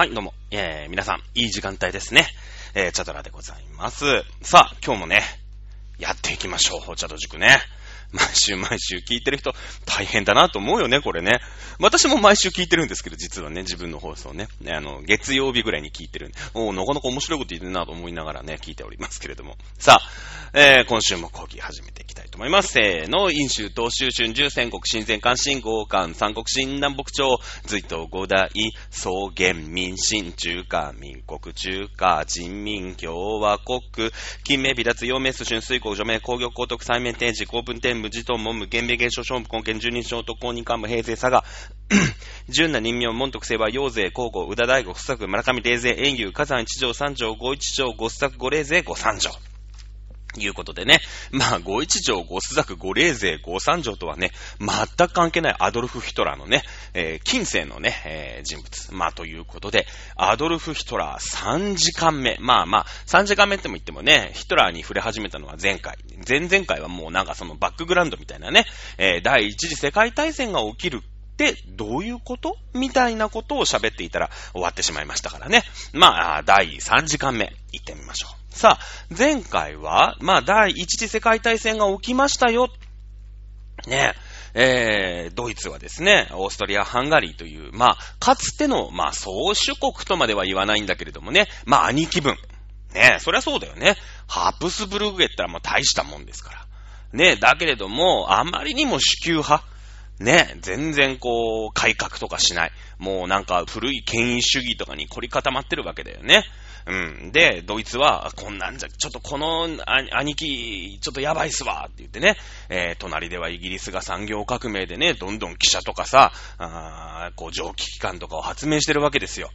はい、どうも。えー、皆さん、いい時間帯ですね。えー、チャドラでございます。さあ、今日もね、やっていきましょう、お茶と塾ね。毎週毎週聞いてる人、大変だなと思うよね、これね。私も毎週聞いてるんですけど、実はね、自分の放送ね。ね、あの、月曜日ぐらいに聞いてる、おなかなか面白いこと言ってるなと思いながらね、聞いておりますけれども。さあ、えー、今週も講義始めていきたいと思います。せーの、飲酒、東州、春秋、戦国、新前関、新豪関、三国、新南北朝、隋東、五代、草原、民進、中華、民国、中華、人民、共和国、金名、微脱、陽明、春水国、除名、工業、高徳、最面、天智、公文、天武、自東、文武、原名、現象、小武、根源、十人称、と公認幹部、平成、佐賀、純な人名、門徳、清和、陽勢、皇后、宇田大吾、不作、村上、霊勢、遠遊、火山、一条、三条、五一条、五作、五霊勢、五三条。いうことでね。まあ、五一条、五スザク、五霊勢、五三条とはね、全く関係ないアドルフ・ヒトラーのね、えー、近世のね、えー、人物。まあ、ということで、アドルフ・ヒトラー3時間目。まあまあ、3時間目っても言ってもね、ヒトラーに触れ始めたのは前回。前々回はもうなんかそのバックグラウンドみたいなね、えー、第一次世界大戦が起きるってどういうこと？みたいなことを喋っていたら終わってしまいましたからね。まあ、第3時間目、行ってみましょう。さあ、前回は、まあ、第一次世界大戦が起きましたよ。ねえ、ー、ドイツはですね、オーストリア・ハンガリーという、まあ、かつての、まあ、総主国とまでは言わないんだけれどもね、まあ、兄貴分。ねそりゃそうだよね。ハプスブルグゲったらもう大したもんですから。ねだけれども、あまりにも主級派。ね、全然こう、改革とかしない。もうなんか古い権威主義とかに凝り固まってるわけだよね。うん。で、ドイツは、こんなんじゃ、ちょっとこの兄貴、ちょっとやばいっすわって言ってね、えー、隣ではイギリスが産業革命でね、どんどん汽車とかさ、あこう蒸気機関とかを発明してるわけですよ。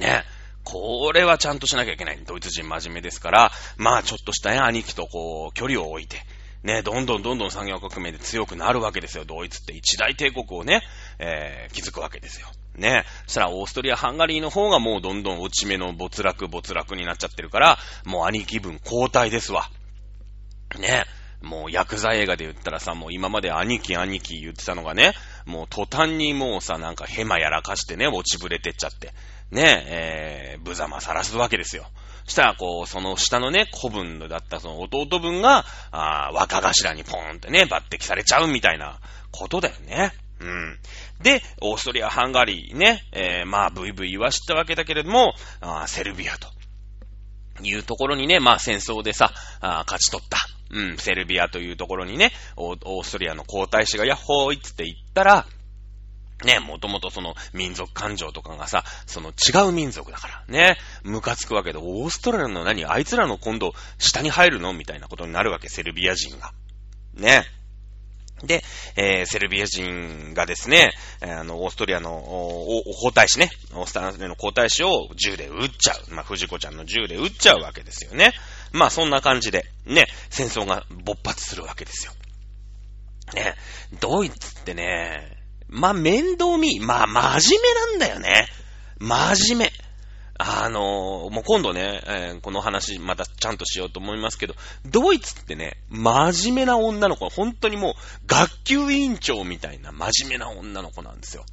ね。これはちゃんとしなきゃいけない。ドイツ人真面目ですから、まあちょっとしたね、兄貴とこう、距離を置いて、ね、どんどんどんどん産業革命で強くなるわけですよ。ドイツって一大帝国をね、えー、築くわけですよ。ね。そしたらオーストリア、ハンガリーの方がもうどんどん落ち目の没落、没落になっちゃってるから、もう兄貴分交代ですわ。ね。もうヤクザ映画で言ったらさ、もう今まで兄貴兄貴言ってたのがね、もう途端にもうさ、なんかヘマやらかしてね、落ちぶれてっちゃって、ね、えー、無様さらすわけですよ。したら、こう、その下のね、子分だったその弟分が、あ若頭にポーンってね、抜擢されちゃうみたいなことだよね。うん。で、オーストリア、ハンガリーね、えー、まあ、ブイブイ言わしたわけだけれども、あセルビアというところにね、まあ、戦争でさ、あ勝ち取った。うん、セルビアというところにね、オーストリアの皇太子がヤッホーイって言ったら、ね、もともとその民族感情とかがさ、その違う民族だから、ね、ムカつくわけで、オーストラリアの何あいつらの今度下に入るの？みたいなことになるわけ、セルビア人が。ね。で、えー、セルビア人がですね、あの、オーストリアの、お、お皇太子ね、オーストラリアの皇太子を銃で撃っちゃう。まあ、藤子ちゃんの銃で撃っちゃうわけですよね。まあ、そんな感じで、ね、戦争が勃発するわけですよ。ね、ドイツってね、まあ、面倒見、まあ、真面目なんだよね。真面目。あのー、もう今度ね、えー、この話またちゃんとしようと思いますけど、ドイツってね、真面目な女の子、本当にもう学級委員長みたいな真面目な女の子なんですよ。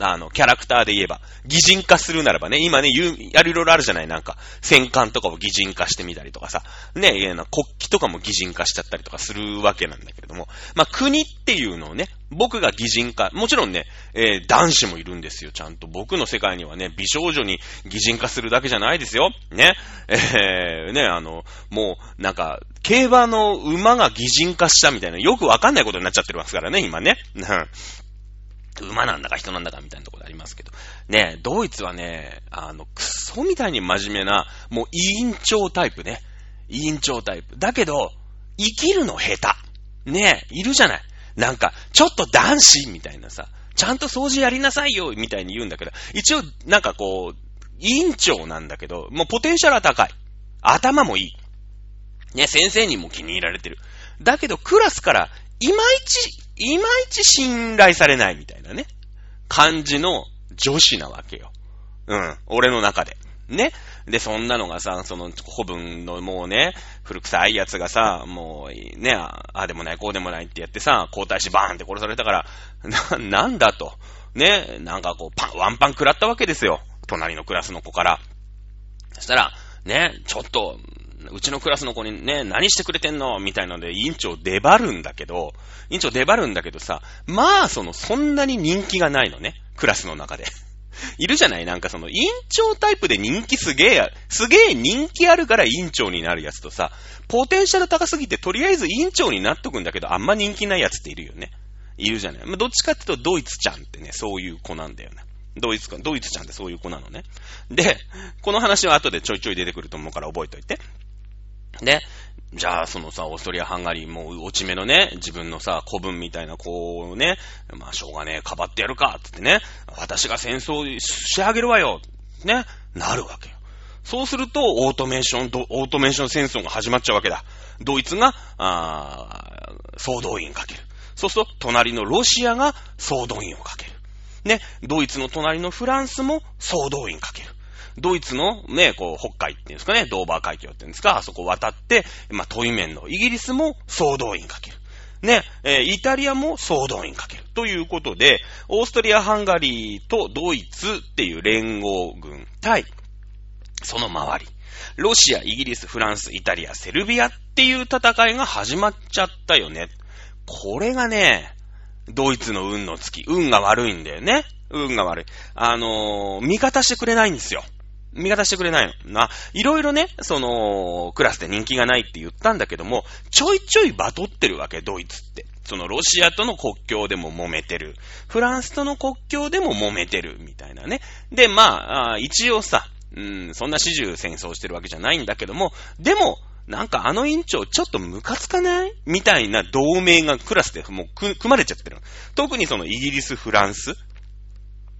あの、キャラクターで言えば、擬人化するならばね、今ね、言う、やるいろいろあるじゃないなんか、戦艦とかを擬人化してみたりとかさ、ね、いな、国旗とかも擬人化しちゃったりとかするわけなんだけれども、まあ、国っていうのをね、僕が擬人化、もちろんね、えー、男子もいるんですよ、ちゃんと。僕の世界にはね、美少女に擬人化するだけじゃないですよ。ね。えー、ね、あの、もう、なんか、競馬の馬が擬人化したみたいな、よくわかんないことになっちゃってますからね、今ね。馬なんだか人なんだかみたいなところありますけど。ね、ドイツはね、あの、クソみたいに真面目な、もう委員長タイプね。委員長タイプ。だけど、生きるの下手。ね、いるじゃない。なんか、ちょっと男子みたいなさ、ちゃんと掃除やりなさいよみたいに言うんだけど、一応、なんかこう、委員長なんだけど、もうポテンシャルは高い。頭もいい。ね、先生にも気に入られてる。だけど、クラスから、いまいちいまいち信頼されないみたいなね、感じの女子なわけよ。うん。俺の中で。ね。で、そんなのがさ、その、古文のもうね、古臭いやつがさ、もう、ね、ああでもない、こうでもないってやってさ、皇太子バーンって殺されたから、な、なんだと。ね、なんかこう、パン、ワンパン食らったわけですよ。隣のクラスの子から。そしたら、ね、ちょっと、うちのクラスの子にね、何してくれてんの？みたいなので、委員長出張るんだけど、委員長出張るんだけどさ、まあ、その、そんなに人気がないのね。クラスの中で。いるじゃない？なんかその、委員長タイプで人気すげえ、すげえ人気あるから委員長になるやつとさ、ポテンシャル高すぎてとりあえず委員長になっとくんだけど、あんま人気ないやつっているよね。いるじゃない？まあ、どっちかっていうと、ドイツちゃんってね、そういう子なんだよね。ドイツか、ドイツちゃんってそういう子なのね。で、この話は後でちょいちょい出てくると思うから覚えといて。で、じゃあ、そのさ、オーストリア、ハンガリー、もう、落ち目のね、自分のさ、古文みたいな子をね、まあ、しょうがねえ、かばってやるか、つってね、私が戦争し上げるわよ、ね、なるわけよ。そうすると、オートメーション、オートメーション戦争が始まっちゃうわけだ。ドイツが、あ総動員かける。そうすると、隣のロシアが総動員をかける。ね、ドイツの隣のフランスも総動員かける。ドイツのね、こう、北海っていうんですかね、ドーバー海峡っていうんですか、あそこ渡って、まあ、遠い面のイギリスも総動員かける。ね、え、イタリアも総動員かける。ということで、オーストリア、ハンガリーとドイツっていう連合軍対、その周り。ロシア、イギリス、フランス、イタリア、セルビアっていう戦いが始まっちゃったよね。これがね、ドイツの運の月。運が悪いんだよね。運が悪い。あのー、味方してくれないんですよ。味方してくれないの。な、いろいろね、その、クラスで人気がないって言ったんだけども、ちょいちょいバトってるわけ、ドイツって。そのロシアとの国境でも揉めてる。フランスとの国境でも揉めてる、みたいなね。で、まあ、一応さ、うん、そんな始終戦争してるわけじゃないんだけども、でも、なんかあの委員長ちょっとムカつかない？みたいな同盟がクラスでもう組まれちゃってる。特にそのイギリス、フランス？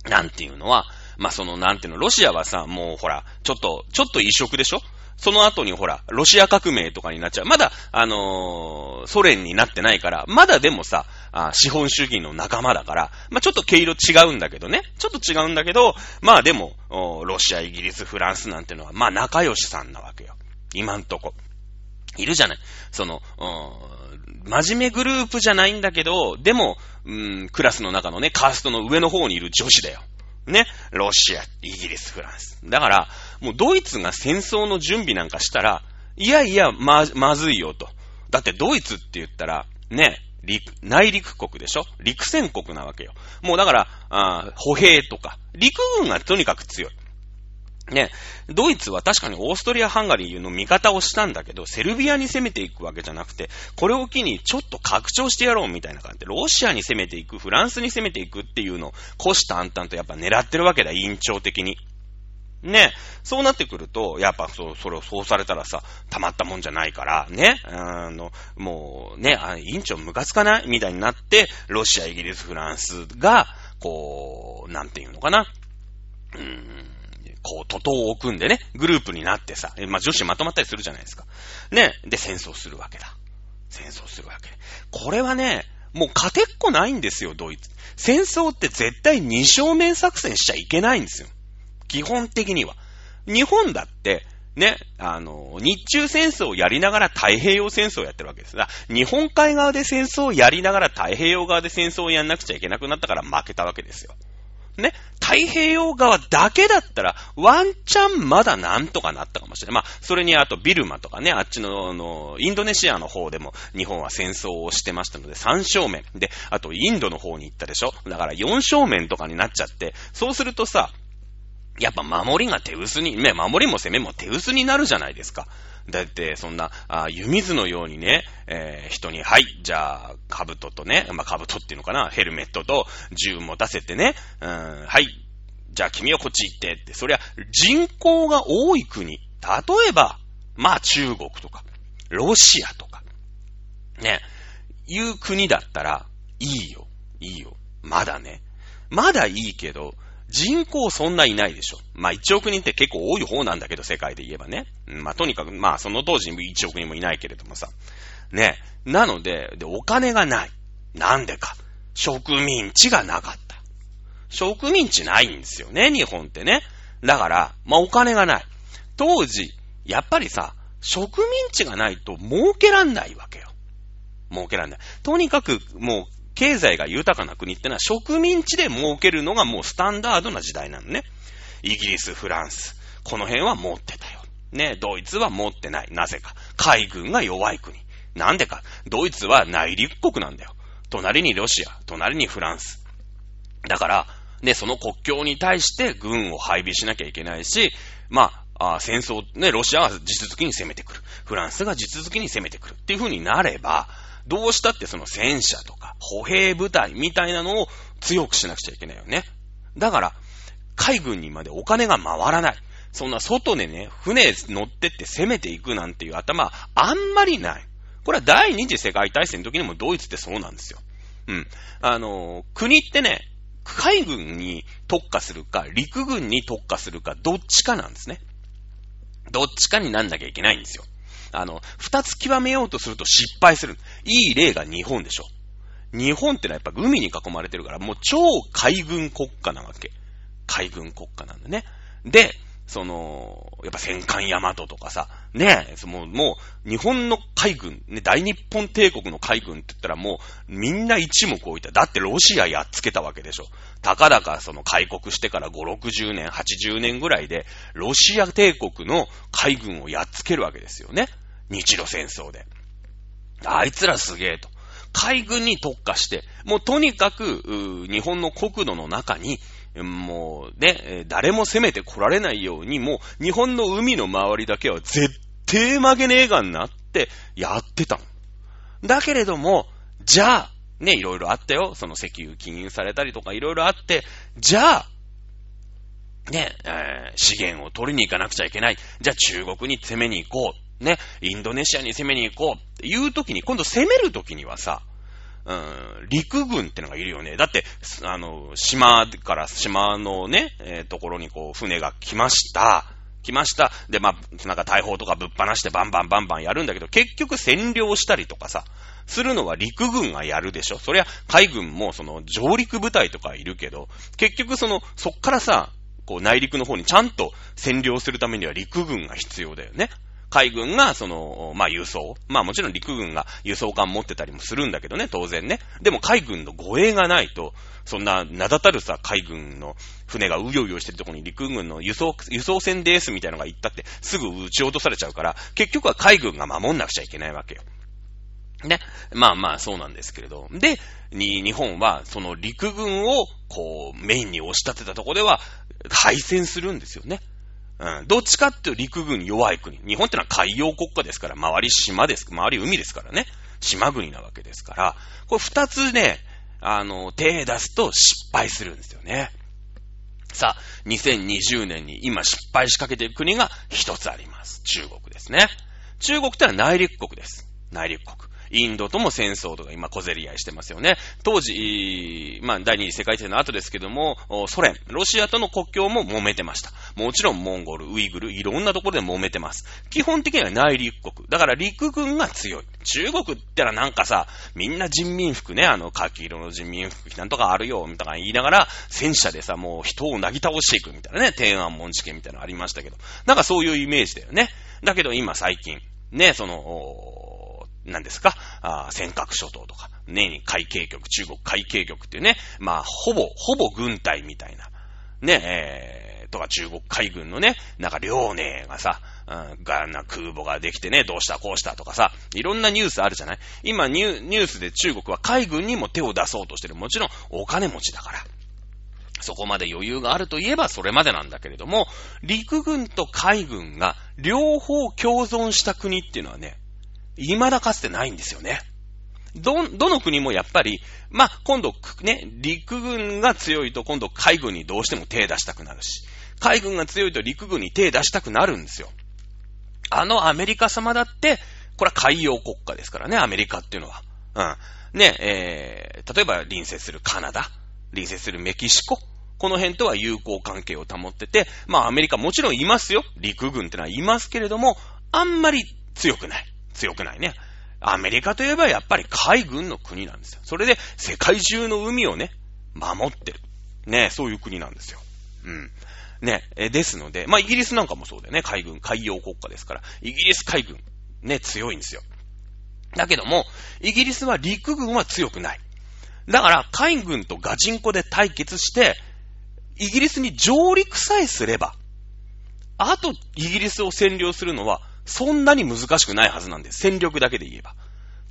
なんていうのは、まあ、その、なんていうの、ロシアはさ、もうほら、ちょっと、ちょっと異色でしょ？その後にほら、ロシア革命とかになっちゃう。まだ、あのー、ソ連になってないから、まだでもさ、あ資本主義の仲間だから、まあ、ちょっと毛色違うんだけどね。ちょっと違うんだけど、まあでも、ロシア、イギリス、フランスなんてのは、まあ仲良しさんなわけよ。今んとこ。いるじゃない。その、真面目グループじゃないんだけど、でも、うん、クラスの中のね、カーストの上の方にいる女子だよ。ね。ロシア、イギリス、フランス。だから、もうドイツが戦争の準備なんかしたら、いやいや、ま、まずいよと。だってドイツって言ったら、ね、陸、内陸国でしょ？陸戦国なわけよ。もうだから、あ歩兵とか、陸軍がとにかく強い。ね、ドイツは確かにオーストリア・ハンガリーの味方をしたんだけど、セルビアに攻めていくわけじゃなくて、これを機にちょっと拡張してやろうみたいな感じで、ロシアに攻めていく、フランスに攻めていくっていうのを、虎視眈々とやっぱ狙ってるわけだ、委員長的に。ね、そうなってくると、やっぱそう、それをそうされたらさ、たまったもんじゃないから、ね、あの、もう、ね、あ委員長ムカつかないみたいになって、ロシア、イギリス、フランスが、こう、なんていうのかな。うーんこう、徒党を組んでね、グループになってさ、まあ、女子まとまったりするじゃないですか。ね、で、戦争するわけだ。戦争するわけ。これはね、もう勝てっこないんですよ、ドイツ。戦争って絶対二正面作戦しちゃいけないんですよ。基本的には。日本だって、ね、あの、日中戦争をやりながら太平洋戦争をやってるわけですが、日本海側で戦争をやりながら太平洋側で戦争をやんなくちゃいけなくなったから負けたわけですよ。ね、太平洋側だけだったら、ワンチャンまだなんとかなったかもしれない。まあ、それにあとビルマとかね、あっちの、あの、インドネシアの方でも日本は戦争をしてましたので、3正面。で、あとインドの方に行ったでしょだから4正面とかになっちゃって、そうするとさ、やっぱ守りが手薄に、ね、守りも攻めも手薄になるじゃないですか。だって、そんな、あ湯水のようにね、えー、人に、はい、じゃあ、兜とね、まあ、兜っていうのかな、ヘルメットと銃持たせてね、うん、はい、じゃあ君はこっち行ってって、そりゃ人口が多い国、例えば、まあ中国とか、ロシアとか、ね、いう国だったら、いいよ、いいよ、まだね。まだいいけど、人口そんないないでしょ。まあ1億人って結構多い方なんだけど、世界で言えばね。まあとにかく、まあその当時1億人もいないけれどもさ。ね。なので、で、お金がない。なんでか。植民地がなかった。植民地ないんですよね、日本ってね。だから、まあお金がない。当時、やっぱりさ、植民地がないと儲けらんないわけよ。儲けらんない。とにかく、もう、経済が豊かな国ってのは植民地で儲けるのがもうスタンダードな時代なのね。イギリス、フランス。この辺は持ってたよ。ね、ドイツは持ってない。なぜか。海軍が弱い国。なんでか。ドイツは内陸国なんだよ。隣にロシア、隣にフランス。だから、ね、その国境に対して軍を配備しなきゃいけないし、まあ、あ戦争、ね、ロシアは地続きに攻めてくる。フランスが地続きに攻めてくる。っていう風になれば、どうしたってその戦車とか歩兵部隊みたいなのを強くしなくちゃいけないよね。だから、海軍にまでお金が回らない。そんな外でね、船乗ってって攻めていくなんていう頭、あんまりない。これは第二次世界大戦の時にもドイツってそうなんですよ。うん。あの、国ってね、海軍に特化するか、陸軍に特化するか、どっちかなんですね。どっちかになんなきゃいけないんですよ。あの、二つ極めようとすると失敗する。いい例が日本でしょ。日本ってのはやっぱ海に囲まれてるから、もう超海軍国家なわけ。海軍国家なんだね。で、その、やっぱ戦艦ヤマトとかさ、ねえ、もう、もう、日本の海軍、ね、大日本帝国の海軍って言ったらもう、みんな一目置いた。だってロシアやっつけたわけでしょ。たかだかその開国してから5、60年、80年ぐらいで、ロシア帝国の海軍をやっつけるわけですよね。日露戦争で。あいつらすげえと。海軍に特化して、もうとにかく、日本の国土の中に、もうね、誰も攻めて来られないように、もう日本の海の周りだけは絶対曲げねえがんなってやってたの。だけれども、じゃあ、ね、いろいろあったよ。その石油禁輸されたりとかいろいろあって、じゃあ、ね、えー、資源を取りに行かなくちゃいけない。じゃあ中国に攻めに行こう。ね、インドネシアに攻めに行こうっていう時に、今度攻める時にはさ、うん、陸軍ってのがいるよね。だって、あの、島から島のね、えー、ところにこう、船が来ました。来ました。で、まあ、なんか大砲とかぶっ放してバンバンバンバンやるんだけど、結局占領したりとかさ、するのは陸軍がやるでしょそりゃ、海軍もその上陸部隊とかいるけど、結局その、そっからさ、こう内陸の方にちゃんと占領するためには陸軍が必要だよね。海軍が、その、まあ、輸送。まあ、もちろん陸軍が輸送艦持ってたりもするんだけどね、当然ね。でも海軍の護衛がないと、そんな名だたるさ、海軍の船がうようよしてるとこに陸軍の輸送、輸送船ですみたいなのが行ったってすぐ撃ち落とされちゃうから、結局は海軍が守んなくちゃいけないわけよ。ね。まあまあそうなんですけれど。で、に、日本はその陸軍をこうメインに押し立てたとこでは敗戦するんですよね。どっちかっていうと陸軍弱い国。日本ってのは海洋国家ですから、周り島です。周り海ですからね。島国なわけですから、これ二つね、あの、手出すと失敗するんですよね。さあ、2020年に今失敗しかけている国が一つあります。中国ですね。中国ってのは内陸国です。内陸国。インドとも戦争とか今小競り合いしてますよね。当時、まあ第二次世界戦の後ですけども、ソ連、ロシアとの国境も揉めてました。もちろんモンゴル、ウイグル、いろんなところで揉めてます。基本的には内陸国。だから陸軍が強い。中国ってのはなんかさ、みんな人民服ね、あの、カキ色の人民服着たんとかあるよ、みたいな言いながら、戦車でさ、もう人をなぎ倒していくみたいなね、天安門事件みたいなのありましたけど。なんかそういうイメージだよね。だけど今最近、ね、その、何ですか？あ尖閣諸島とか、ね、海警局、中国海警局っていうね、まあ、ほぼ、ほぼ軍隊みたいな、ね、えー、とか中国海軍のね、なんか遼寧がさ、うん、がな空母ができてね、どうしたこうしたとかさ、いろんなニュースあるじゃない？今ニュニュースで中国は海軍にも手を出そうとしてる。もちろんお金持ちだから。そこまで余裕があるといえばそれまでなんだけれども、陸軍と海軍が両方共存した国っていうのはね、未だかつてないんですよね。ど、どの国もやっぱり、まあ、今度、ね、陸軍が強いと今度海軍にどうしても手出したくなるし、海軍が強いと陸軍に手出したくなるんですよ。あのアメリカ様だって、これは海洋国家ですからね、アメリカっていうのは。うん。ね、えー、例えば隣接するカナダ、隣接するメキシコ、この辺とは友好関係を保ってて、まあアメリカもちろんいますよ。陸軍ってのはいますけれども、あんまり強くない。強くないね。アメリカといえばやっぱり海軍の国なんですよ。それで世界中の海をね、守ってる。ね、そういう国なんですよ。うん。ね、え、ですので、まあ、イギリスなんかもそうだよね。海軍、海洋国家ですから。イギリス海軍、ね、強いんですよ。だけども、イギリスは陸軍は強くない。だから、海軍とガチンコで対決して、イギリスに上陸さえすれば、あとイギリスを占領するのはそんなに難しくないはずなんです。戦力だけで言えば。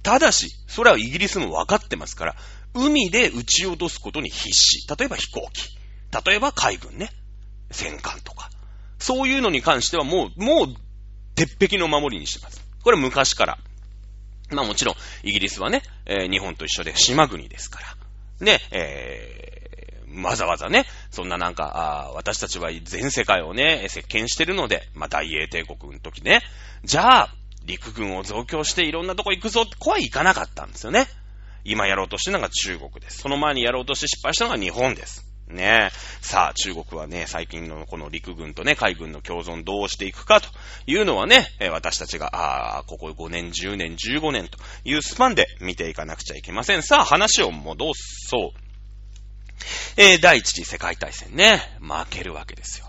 ただし、それはイギリスも分かってますから、海で撃ち落とすことに必死。例えば飛行機。例えば海軍ね。戦艦とか。そういうのに関してはもう、もう、鉄壁の守りにしてます。これ昔から。まあもちろん、イギリスはね、えー、日本と一緒で島国ですから。ね、えー、わざわざね、そんななんか、私たちは全世界をね、席巻してるので、まあ大英帝国の時ね、じゃあ、陸軍を増強していろんなとこ行くぞって怖い行かなかったんですよね。今やろうとしてるのが中国です。その前にやろうとして失敗したのが日本です。ねえ。さあ、中国はね、最近のこの陸軍とね、海軍の共存どうしていくかというのはね、私たちが、ああ、ここ5年、10年、15年というスパンで見ていかなくちゃいけません。さあ、話を戻そう。えー、第一次世界大戦ね、負けるわけですよ。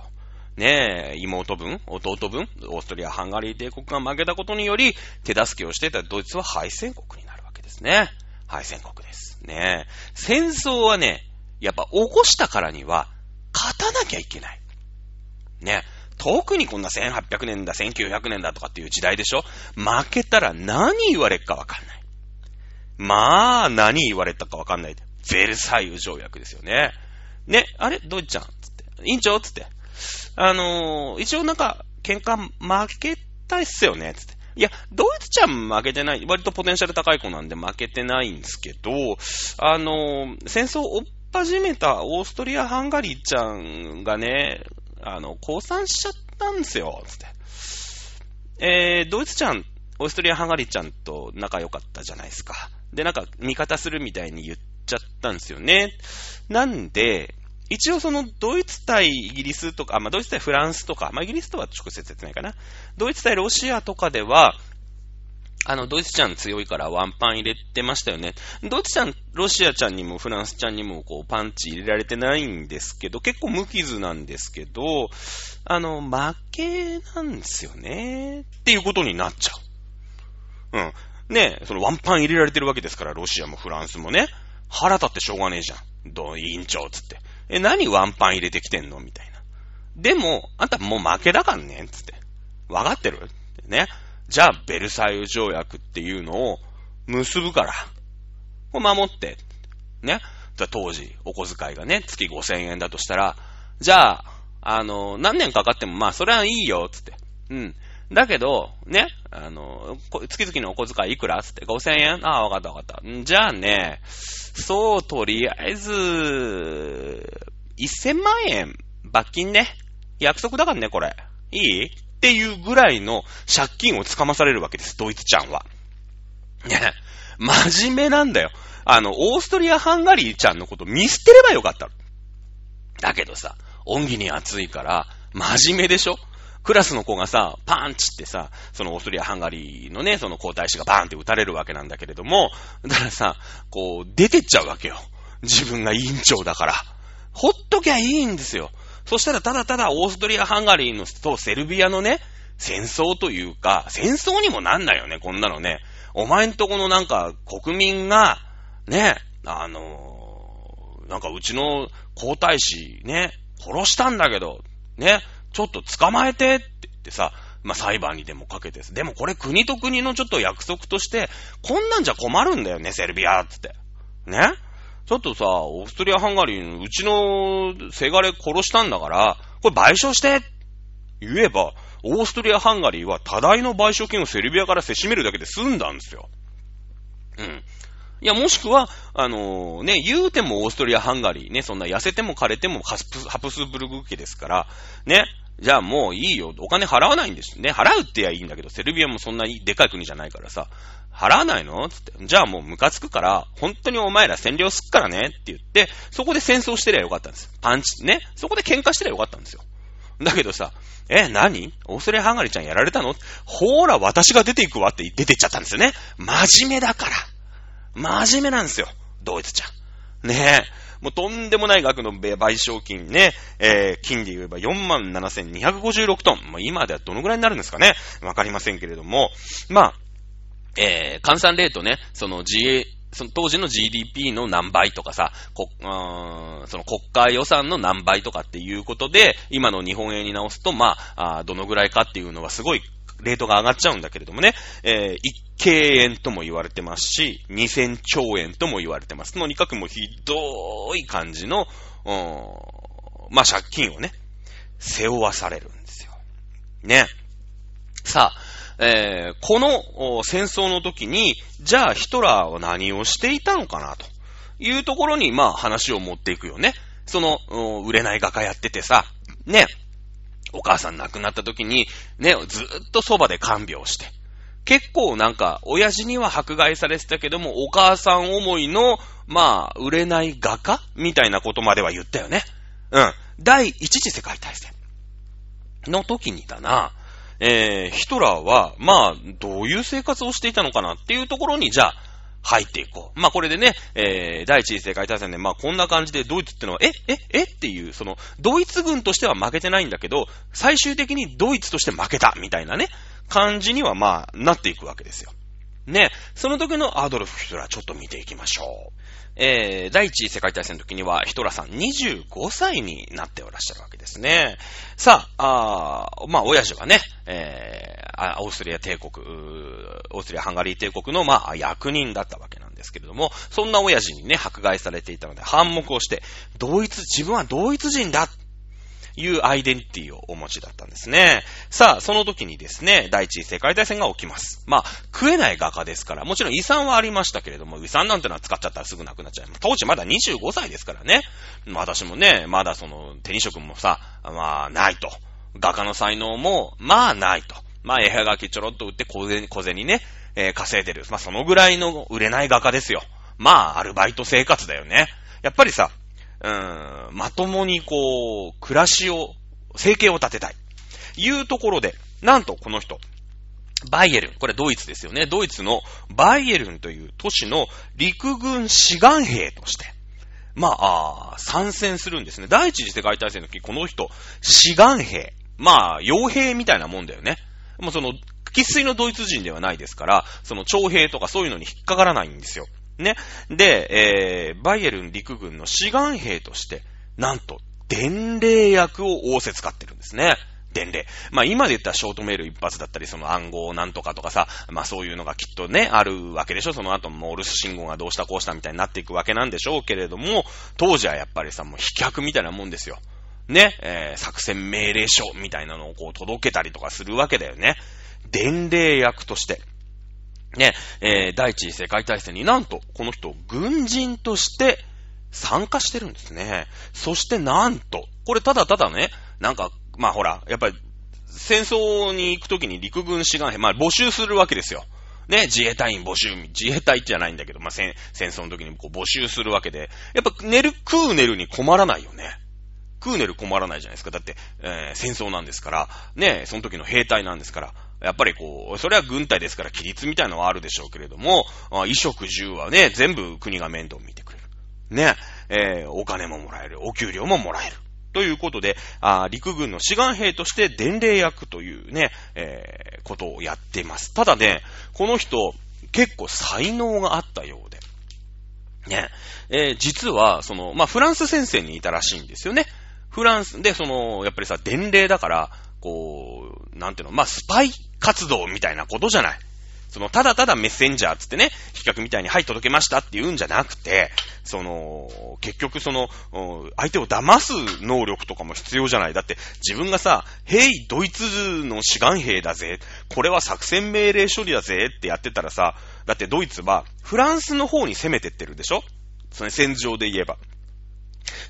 ねえ、妹分、弟分、オーストリア、ハンガリー帝国が負けたことにより、手助けをしていたドイツは敗戦国になるわけですね。敗戦国です。ねえ。戦争はね、やっぱ起こしたからには、勝たなきゃいけない。ね。特にこんな1800年だ、1900年だとかっていう時代でしょ負けたら何言われるかわかんない。まあ、何言われたかわかんない。ベルサイユ条約ですよね。ね、あれ？ドイツちゃん？つって。委員長？つって。あのー、一応なんか、喧嘩負けたいっすよねつって。いや、ドイツちゃん負けてない。割とポテンシャル高い子なんで負けてないんですけど、あのー、戦争を始めたオーストリア・ハンガリーちゃんがね、あの、降参しちゃったんですよ、つって。えー、ドイツちゃん、オーストリア・ハンガリーちゃんと仲良かったじゃないですか。で、なんか、味方するみたいに言ってちゃったんですよね。なんで、一応そのドイツ対イギリスとか、まあ、ドイツ対フランスとか、まあ、イギリスとは直接説明かな。ドイツ対ロシアとかでは、あの、ドイツちゃん強いからワンパン入れてましたよね。ドイツちゃん、ロシアちゃんにもフランスちゃんにもこうパンチ入れられてないんですけど、結構無傷なんですけど、あの、負けなんですよね。っていうことになっちゃう。うん。ねそのワンパン入れられてるわけですから、ロシアもフランスもね。腹立ってしょうがねえじゃん。どう、委員長つって。え、何ワンパン入れてきてんのみたいな。でも、あんたもう負けだかんねんつって。わかってる？ね。じゃあ、ベルサイユ条約っていうのを結ぶから、こう守って、ね。じゃ当時、お小遣いがね、月5000円だとしたら、じゃあ、あの、何年かかっても、まあ、それはいいよ、つって。うん。だけど、ね、あの、月々のお小遣いいくらつって、5000円？ああ、わかったわかった。じゃあね、そう、とりあえず、1000万円、罰金ね。約束だからね、これ。いい？っていうぐらいの借金をつかまされるわけです、ドイツちゃんは。ね、真面目なんだよ。あの、オーストリア・ハンガリーちゃんのこと見捨てればよかった。だけどさ、恩義に熱いから、真面目でしょ？クラスの子がさ、パンチってさ、そのオーストリア・ハンガリーのね、その皇太子がバーンって撃たれるわけなんだけれども、だからさ、こう、出てっちゃうわけよ。自分が委員長だから。ほっときゃいいんですよ。そしたらただただオーストリア・ハンガリーのとセルビアのね、戦争というか、戦争にもなんないよね、こんなのね。お前んとこのなんか国民が、ね、あの、なんかうちの皇太子ね、殺したんだけど、ね、ちょっと捕まえてって言ってさ、まあ、裁判にでもかけてでもこれ国と国のちょっと約束として、こんなんじゃ困るんだよね、セルビアつって。ね？ちょっとさ、オーストリア・ハンガリーのうちのせがれ殺したんだから、これ賠償して言えば、オーストリア・ハンガリーは多大の賠償金をセルビアからせしめるだけで済んだんですよ。うん。いや、もしくは、あのー、ね、言うてもオーストリア・ハンガリーね、そんな痩せても枯れてもハプスブルグ家ですから、ね、じゃあもういいよ、お金払わないんですね。払うってやいいんだけど、セルビアもそんなにでかい国じゃないからさ、払わないの？つって。じゃあもうムカつくから、本当にお前ら占領すっからねって言って、そこで戦争してりゃよかったんです。パンチ、ね。そこで喧嘩してりゃよかったんですよ。だけどさ、え、何？オーストリアハンガリーちゃんやられたの？ほーら、私が出ていくわって出てっちゃったんですよね。真面目だから。真面目なんですよ。ドイツちゃん。ねえ。もうとんでもない額の賠償金ね、えー、金で言えば47,256トン。まあ、今ではどのぐらいになるんですかね。わかりませんけれども、まあ、えー、換算レートね、その自衛、その当時の GDP の何倍とかさ、こうんその国家予算の何倍とかっていうことで、今の日本円に直すと、まあ、あどのぐらいかっていうのはすごいレートが上がっちゃうんだけれどもね、えー、1京円とも言われてますし、2000兆円とも言われてます。とにかくもうひどい感じの、まあ、借金をね、背負わされるんですよ。ね。さあ、えー、この戦争の時に、じゃあヒトラーは何をしていたのかなというところに、まあ話を持っていくよね。その、売れない画家やっててさ、ね、お母さん亡くなった時に、ね、ずっとそばで看病して。結構なんか、親父には迫害されてたけども、お母さん思いの、まあ、売れない画家？みたいなことまでは言ったよね。うん。第一次世界大戦の時にだな、えー、ヒトラーは、まあ、どういう生活をしていたのかなっていうところに、じゃあ、入っていこう。まあこれでね、えー、第一次世界大戦で、まあこんな感じでドイツってのは、え、え、え？っていう、その、ドイツ軍としては負けてないんだけど、最終的にドイツとして負けた、みたいなね、感じにはまあ、なっていくわけですよ。ね、その時のアドルフ・ヒトラーちょっと見ていきましょう。えー、第一次世界大戦の時には、ヒトラーさん25歳になっておらっしゃるわけですね。さあ、あまあ、親父はね、えー、オーストリア帝国、オーストリア・ハンガリー帝国の、まあ、役人だったわけなんですけれども、そんな親父にね、迫害されていたので、反目をして、同一、自分は同一人だいうアイデンティティをお持ちだったんですね。さあ、その時にですね、第一次世界大戦が起きます。まあ、食えない画家ですから、もちろん遺産はありましたけれども、遺産なんてのは使っちゃったらすぐなくなっちゃう。当時まだ25歳ですからね。私もね、まだその、手に職もさ、まあ、ないと。画家の才能も、まあ、ないと。まあ、絵はがきちょろっと売って小銭、小銭ね、えー、稼いでる。まあ、そのぐらいの売れない画家ですよ。まあ、アルバイト生活だよね。やっぱりさ、うん、まともにこう、暮らしを、生計を立てたい。いうところで、なんとこの人、バイエルン、これドイツですよね。ドイツのバイエルンという都市の陸軍志願兵として、まあ、あ参戦するんですね。第一次世界大戦の時、この人、志願兵。まあ、傭兵みたいなもんだよね。もうその、喫水のドイツ人ではないですから、その徴兵とかそういうのに引っかからないんですよ。ね。で、えー、バイエルン陸軍の志願兵として、なんと、伝令役を仰せ使ってるんですね。伝令。まあ今で言ったらショートメール一発だったり、その暗号なんとかとかさ、まあそういうのがきっとね、あるわけでしょ。その後モールス信号がどうしたこうしたみたいになっていくわけなんでしょうけれども、当時はやっぱりさ、もう飛脚みたいなもんですよ。ね、えー、作戦命令書みたいなのをこう届けたりとかするわけだよね。伝令役として。ね、えー、第一次世界大戦になんと、この人、軍人として参加してるんですね。そしてなんと、これただただね、なんか、まあほら、やっぱり、戦争に行くときに陸軍志願兵、まあ募集するわけですよ。ね、自衛隊員募集、自衛隊じゃないんだけど、まあ戦、戦争の時にこう募集するわけで、やっぱ寝る、食う寝るに困らないよね。食う寝る困らないじゃないですか。だって、えー、戦争なんですから、ね、その時の兵隊なんですから、やっぱりこう、それは軍隊ですから規律みたいのはあるでしょうけれども、衣食住はね、全部国が面倒を見てくれる。ね、えー、お金ももらえる、お給料ももらえる。ということで、あ陸軍の志願兵として伝令役というね、えー、ことをやってます。ただね、この人、結構才能があったようで。ね、えー、実は、その、まあ、フランス先生にいたらしいんですよね。フランスで、その、やっぱりさ、伝令だから、こう、なんていうの、まあ、スパイ活動みたいなことじゃない。その、ただただメッセンジャーつってね、比較みたいに、はい、届けましたって言うんじゃなくて、その、結局その、相手を騙す能力とかも必要じゃない。だって、自分がさ、ヘイ、ドイツの志願兵だぜ。これは作戦命令処理だぜってやってたらさ、だってドイツは、フランスの方に攻めてってるでしょ？その戦場で言えば。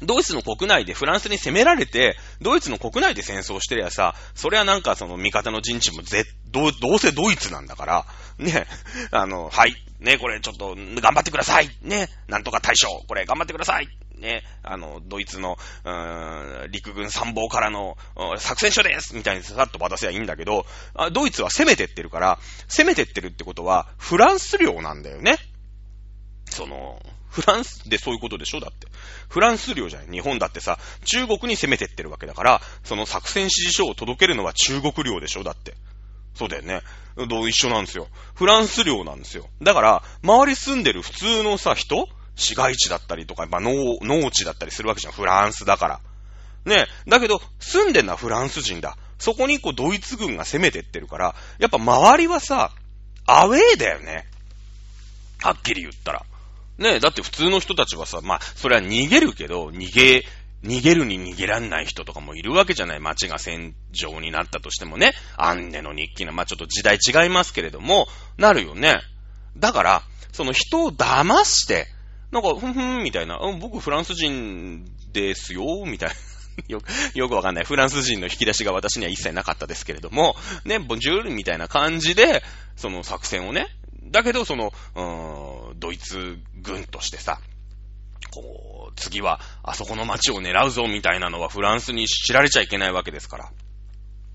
ドイツの国内でフランスに攻められて、ドイツの国内で戦争してりゃさ、そりゃなんかその味方の陣地もぜ、ど、どうせドイツなんだから、ね、あの、はい、ね、これちょっと頑張ってください。ね、なんとか大将、これ頑張ってください。ね、あの、ドイツの、うーん、陸軍参謀からの作戦書ですみたいにさっと渡せばいいんだけどあ、ドイツは攻めてってるから、攻めてってるってことは、フランス領なんだよね。その、フランスでそういうことでしょ？だって。フランス領じゃない？日本だってさ、中国に攻めてってるわけだから、その作戦指示書を届けるのは中国領でしょ？だって。そうだよね。どう一緒なんですよ。フランス領なんですよ。だから、周り住んでる普通のさ、人市街地だったりとか、まあ、農、農地だったりするわけじゃん。フランスだから。ねえ。だけど、住んでんのはフランス人だ。そこにこう、ドイツ軍が攻めてってるから、やっぱ周りはさ、アウェーだよね。はっきり言ったら。ねえだって普通の人たちはさ、まあ、それは逃げるけど、逃げ、逃げるに逃げらんない人とかもいるわけじゃない。街が戦場になったとしてもね。アンネの日記の、まあ、ちょっと時代違いますけれども、なるよね。だから、その人を騙して、なんか、ふんふん、みたいな、うん、僕フランス人ですよ、みたいな。よく、よくわかんない。フランス人の引き出しが私には一切なかったですけれども、ね、ボンジュールみたいな感じで、その作戦をね、だけど、その、うーん、ドイツ軍としてさ、こう、次は、あそこの街を狙うぞ、みたいなのはフランスに知られちゃいけないわけですから。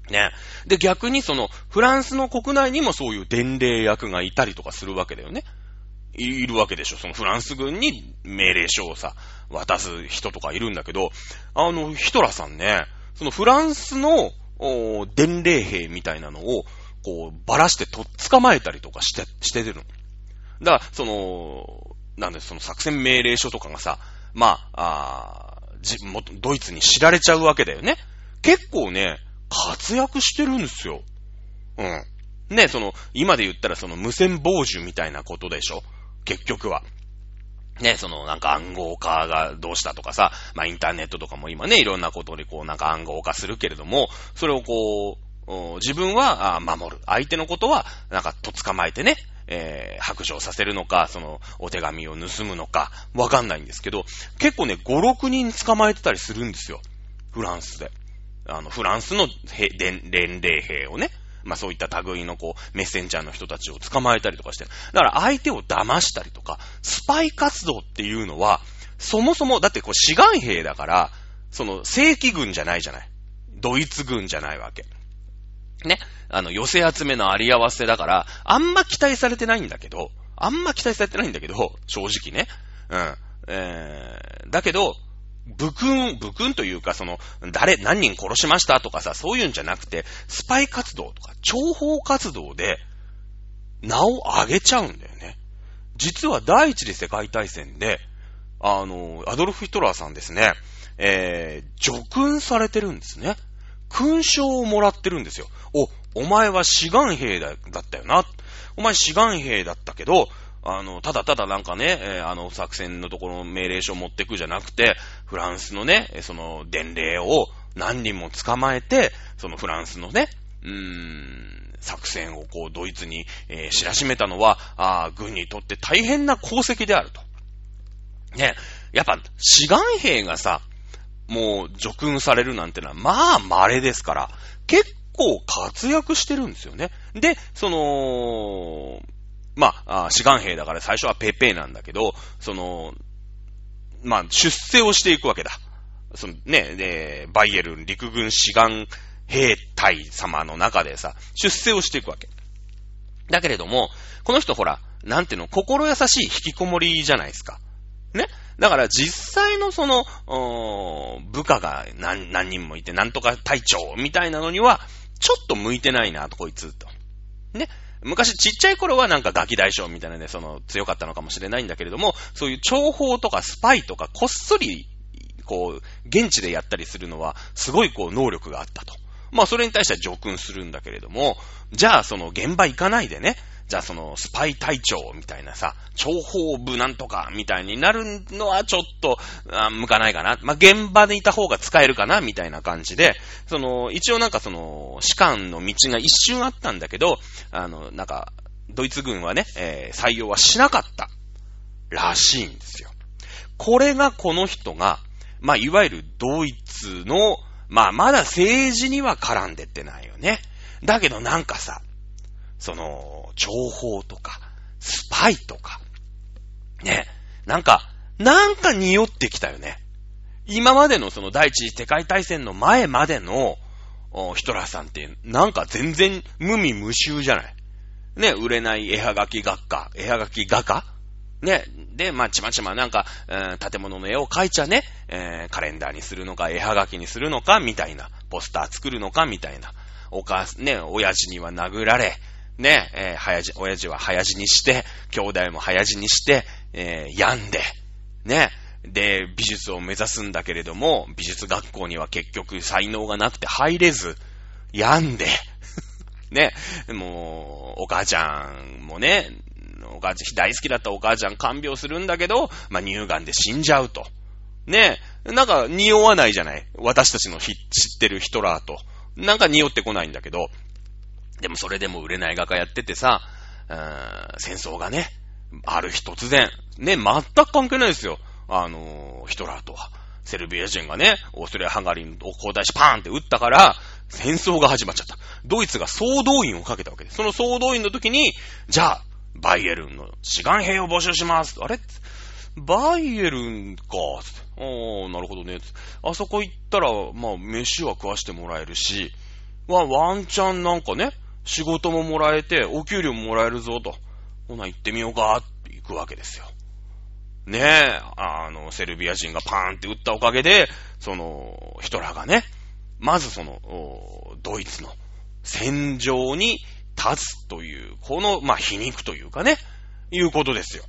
ね。で、逆にその、フランスの国内にもそういう伝令役がいたりとかするわけだよね。いるわけでしょ。そのフランス軍に命令書をさ、渡す人とかいるんだけど、あの、ヒトラーさんね、そのフランスの、お伝令兵みたいなのを、こう、ばらしてとっ捕まえたりとかして、してるの。だから、その、なんで、その作戦命令書とかがさ、まあ、あじもドイツに知られちゃうわけだよね。結構ね、活躍してるんですよ。うん。ね、その、今で言ったらその無線傍受みたいなことでしょ結局は。ね、そのなんか暗号化がどうしたとかさ、まあインターネットとかも今ね、いろんなことでこうなんか暗号化するけれども、それをこう、自分は守る。相手のことは、なんかと捕まえてね、えー、白状させるのか、その、お手紙を盗むのか、わかんないんですけど、結構ね、5、6人捕まえてたりするんですよ。フランスで。あの、フランスの連令兵をね。まあそういった類のこう、メッセンジャーの人たちを捕まえたりとかして。だから相手を騙したりとか、スパイ活動っていうのは、そもそも、だってこう志願兵だから、その正規軍じゃないじゃない。ドイツ軍じゃないわけ。ね。あの、寄せ集めのあり合わせだから、あんま期待されてないんだけど、あんま期待されてないんだけど、正直ね。うん。えー、だけど、武君、武君というか、その、誰、何人殺しましたとかさ、そういうんじゃなくて、スパイ活動とか、諜報活動で、名を上げちゃうんだよね。実は第一次世界大戦で、あの、アドルフ・ヒトラーさんですね、えー、除勲されてるんですね。勲章をもらってるんですよ。お、お前は志願兵だだったよな。お前志願兵だったけど、あの、ただただなんかね、えー、あの、作戦のところの命令書を持ってくじゃなくて、フランスのね、その、伝令を何人も捕まえて、そのフランスのね、うーん、作戦をこう、ドイツに、えー、知らしめたのは、あ軍にとって大変な功績であると。ね、やっぱ、志願兵がさ、もう、除勲されるなんてのは、まあ、稀ですから、結構活躍してるんですよね。で、その、まあ、志願兵だから最初はペーペーなんだけど、その、まあ、出世をしていくわけだ。そのね、で、バイエルン陸軍志願兵隊様の中でさ、出世をしていくわけ。だけれども、この人ほら、なんていうの、心優しい引きこもりじゃないですか。ね。だから実際のその、部下が何何人もいて、なんとか隊長みたいなのには、ちょっと向いてないなと、こいつと。ね。昔ちっちゃい頃はなんかガキ大将みたいなね、その強かったのかもしれないんだけれども、そういう情報とかスパイとかこっそり、こう、現地でやったりするのは、すごいこう能力があったと。まあそれに対しては上訓するんだけれども、じゃあその現場行かないでね、じゃあそのスパイ隊長みたいなさ、諜報部なんとかみたいになるのはちょっと、あ向かないかな。まあ、現場でいた方が使えるかなみたいな感じで、その、一応なんかその、士官の道が一瞬あったんだけど、あの、なんか、ドイツ軍はね、えー、採用はしなかったらしいんですよ。これがこの人が、まあ、いわゆるドイツの、まあ、まだ政治には絡んでってないよね。だけどなんかさ、その、情報とか、スパイとか、ね、なんか、なんか匂ってきたよね。今までのその第一次世界大戦の前までのヒトラーさんって、なんか全然無味無臭じゃない。ね、売れない絵はがき学科、絵はがき画家ね、で、まあ、ちまちまなんか、えー、建物の絵を描いちゃね、えー、カレンダーにするのか、絵はがきにするのか、みたいな、ポスター作るのか、みたいな。お母さん、ね、親父には殴られ、ね、えー、早じ、親父は早死にして、兄弟も早死にして、えー、病んで、ね、で、美術を目指すんだけれども、美術学校には結局才能がなくて入れず、病んで、ね、もう、お母ちゃんもね、お母ちゃん、大好きだったお母ちゃん看病するんだけど、まあ、乳がんで死んじゃうと。ね、なんか匂わないじゃない？私たちの知ってるヒトラーと。なんか匂ってこないんだけど、でもそれでも売れない画家やっててさ、戦争がね、ある日突然、ね、全く関係ないですよ。あのー、ヒトラーとは。セルビア人がね、オーストリア、ハンガリーの広大しパーンって撃ったから、戦争が始まっちゃった。ドイツが総動員をかけたわけです。その総動員の時に、じゃあ、バイエルンの志願兵を募集します。あれ？バイエルンか。おー、なるほどね。あそこ行ったら、まあ、飯は食わしてもらえるし、ワワンチャンなんかね、仕事ももらえて、お給料ももらえるぞと。ほな、行ってみようかって行くわけですよ。ねえ、あの、セルビア人がパーンって撃ったおかげで、その、ヒトラーがね、まずその、ドイツの戦場に立つという、この、まあ、皮肉というかね、いうことですよ。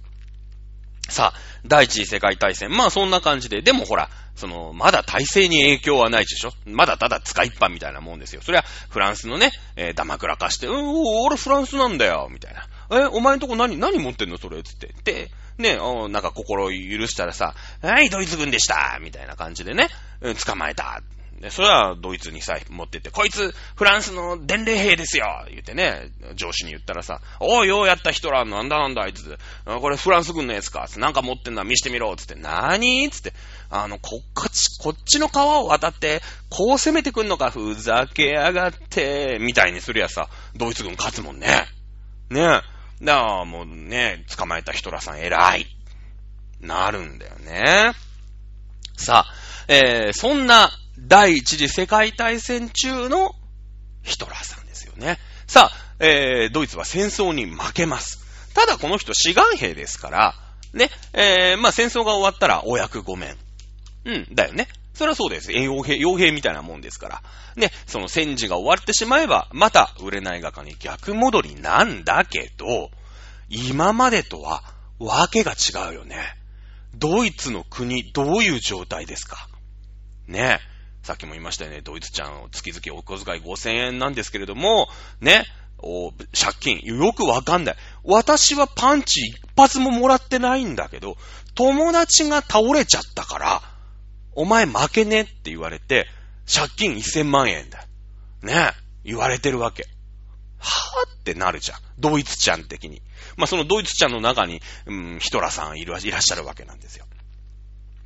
さあ、第一次世界大戦。まあそんな感じで。でもほら、その、まだ体制に影響はないでしょ？まだただ使いっぱみたいなもんですよ。それはフランスのね、えー、ダマクラ化して、うん、俺フランスなんだよ、みたいな。え、お前んとこ何、何持ってんのそれ？つって。で、ね、おなんか心許したらさ、はい、ドイツ軍でしたみたいな感じでね、うん捕まえた。で、それはドイツにさ、持ってって、こいつ、フランスの伝令兵ですよ言ってね、上司に言ったらさ、おい、ようやった人ら、なんだなんだ、あいつ。これフランス軍のやつか。なんか持ってんだ、見してみろ。つって、なにつって、あの、こっち、こっちの川を渡って、こう攻めてくんのか、ふざけやがって、みたいにするやさ、ドイツ軍勝つもんね。ねだからもうね、捕まえた人らさん偉い。なるんだよね。さあ、えー、そんな第一次世界大戦中のヒトラーさんですよね。さあ、えー、ドイツは戦争に負けます。ただこの人志願兵ですから、ね、えー、まあ戦争が終わったらお役御免。うん、だよね。それはそうです。傭兵、傭兵みたいなもんですから。ね、その戦時が終わってしまえば、また売れない画家に逆戻りなんだけど、今までとはわけが違うよね。ドイツの国、どういう状態ですか？ねえ。さっきも言いましたよね、ドイツちゃん、月々お小遣い5000円なんですけれども、ね、お借金、よくわかんない。私はパンチ一発ももらってないんだけど、友達が倒れちゃったから、お前負けねって言われて、借金1000万円だ。ね、言われてるわけ。はぁってなるじゃん。ドイツちゃん的に。まあ、そのドイツちゃんの中に、うん、ヒトラーさんいるいらっしゃるわけなんですよ。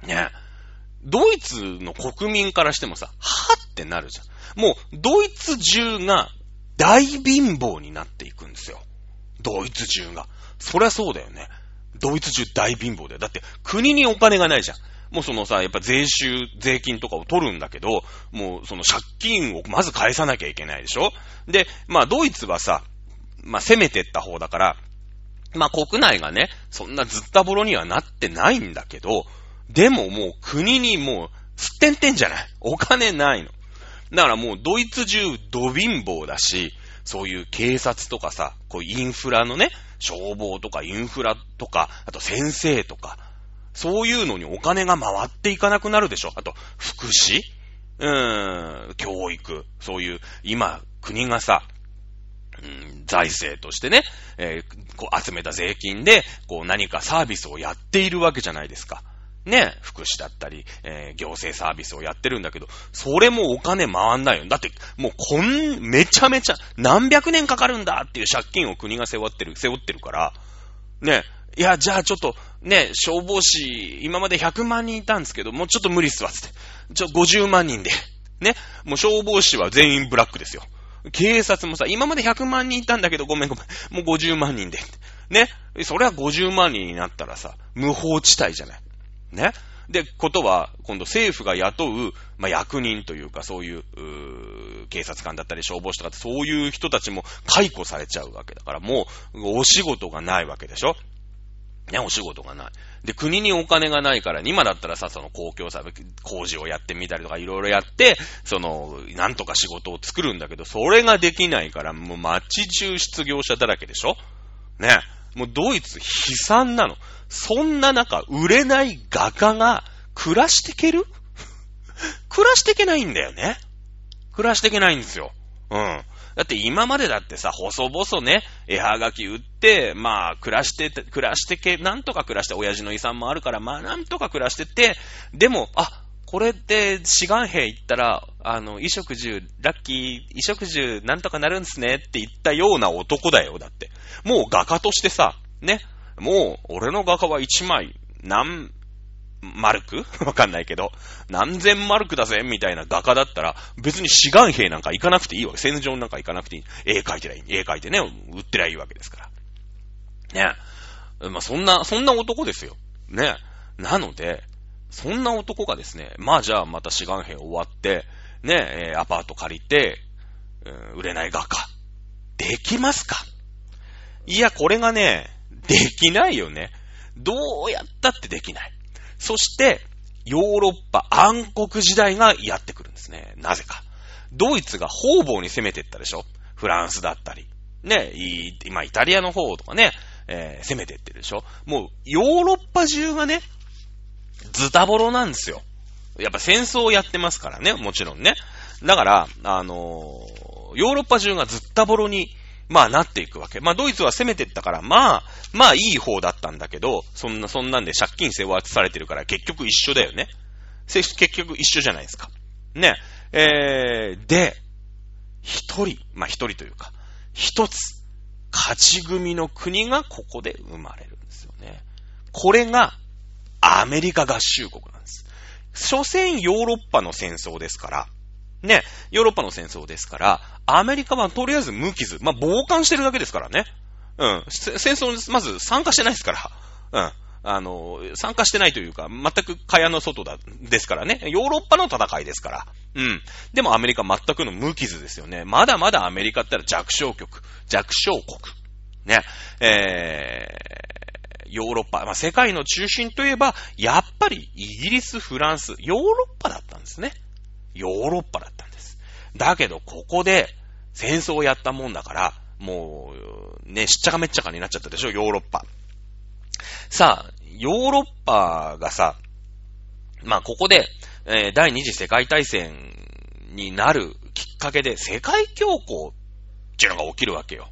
ね。ドイツの国民からしてもさ、はってなるじゃん。もう、ドイツ中が大貧乏になっていくんですよ。ドイツ中が。そりゃそうだよね。ドイツ中大貧乏だよ。だって国にお金がないじゃん。もうそのさ、やっぱ税収、税金とかを取るんだけど、もうその借金をまず返さなきゃいけないでしょで、まあドイツはさ、まあ攻めてった方だから、まあ国内がね、そんなずったぼろにはなってないんだけど、でももう国にもう、すってんてんじゃない。お金ないの。だからもうドイツ中ド貧乏だし、そういう警察とかさ、こうインフラのね、消防とかインフラとか、あと先生とか、そういうのにお金が回っていかなくなるでしょ。あと、福祉？うーん、教育。そういう、今、国がさ、うん、財政としてね、えー、こう集めた税金で、こう何かサービスをやっているわけじゃないですか。ね、福祉だったり、えー、行政サービスをやってるんだけど、それもお金回んないよ。だって、もうこん、めちゃめちゃ、何百年かかるんだっていう借金を国が背負ってる、背負ってるから、ね、いや、じゃあちょっと、ね、消防士、今まで100万人いたんですけど、もうちょっと無理っすわ、つって。ちょ、50万人で。ね、もう消防士は全員ブラックですよ。警察もさ、今まで100万人いたんだけど、ごめんごめん。もう50万人で。ね。それは50万人になったらさ、無法地帯じゃない？ね。で、ことは、今度政府が雇う、まあ、役人というか、そういう、う警察官だったり消防士とか、そういう人たちも解雇されちゃうわけだから、もう、お仕事がないわけでしょね、お仕事がない。で、国にお金がないから、今だったらさ、その公共サービス、工事をやってみたりとかいろいろやって、その、なんとか仕事を作るんだけど、それができないから、もう街中失業者だらけでしょね。もうドイツ悲惨なの。そんな中、売れない画家が暮らしてける？暮らしてけないんだよね。暮らしてけないんですよ。うん。だって今までだってさ、細々ね、絵はがき売って、まあ、暮らしてて、暮らしてけ、なんとか暮らして、親父の遺産もあるから、まあ、なんとか暮らしてて、でも、あ、これって志願兵行ったら、あの、衣食住、ラッキー、衣食住なんとかなるんすねって言ったような男だよ、だって。もう画家としてさ、ね、もう、俺の画家は一枚、何、マルクわかんないけど、何千マルクだぜみたいな画家だったら、別に志願兵なんか行かなくていいわけ。戦場なんか行かなくていい。絵描いてりゃいい。絵描いてね、売ってりゃいいわけですから。ね。まあ、そんな、そんな男ですよ。ね。なので、そんな男がですね、まあじゃあまた志願兵終わって、ね、えアパート借りて、うん、売れない画家。できますか？いや、これがね、できないよね。どうやったってできない。そして、ヨーロッパ暗黒時代がやってくるんですね。なぜか。ドイツが方々に攻めていったでしょフランスだったり。ね、今イタリアの方とかね、えー、攻めていってるでしょもう、ヨーロッパ中がね、ズタボロなんですよ。やっぱ戦争をやってますからね、もちろんね。だから、あのー、ヨーロッパ中がずったぼろにまあなっていくわけ。まあドイツは攻めてったから、まあ、まあいい方だったんだけど、そんな、そんなんで借金背負わされてるから結局一緒だよね。結局一緒じゃないですか。ね。えー、で、一人、まあ一人というか、一つ、勝ち組の国がここで生まれるんですよね。これが、アメリカ合衆国なんです。所詮ヨーロッパの戦争ですから、ね、ヨーロッパの戦争ですから、アメリカはとりあえず無傷。まあ、傍観してるだけですからね。うん。戦争、まず参加してないですから。うん。あの、参加してないというか、全く蚊帳の外だ、ですからね。ヨーロッパの戦いですから。うん。でもアメリカ全くの無傷ですよね。まだまだアメリカってのは弱小国。弱小国。ね。えー、ヨーロッパ、まあ、世界の中心といえば、やっぱりイギリス、フランス、ヨーロッパだったんですね。ヨーロッパだったんです。だけど、ここで戦争をやったもんだから、もう、ね、しっちゃかめっちゃかになっちゃったでしょ、ヨーロッパ。さあ、ヨーロッパがさ、まあ、ここで、えー、第二次世界大戦になるきっかけで、世界恐慌っていうのが起きるわけよ。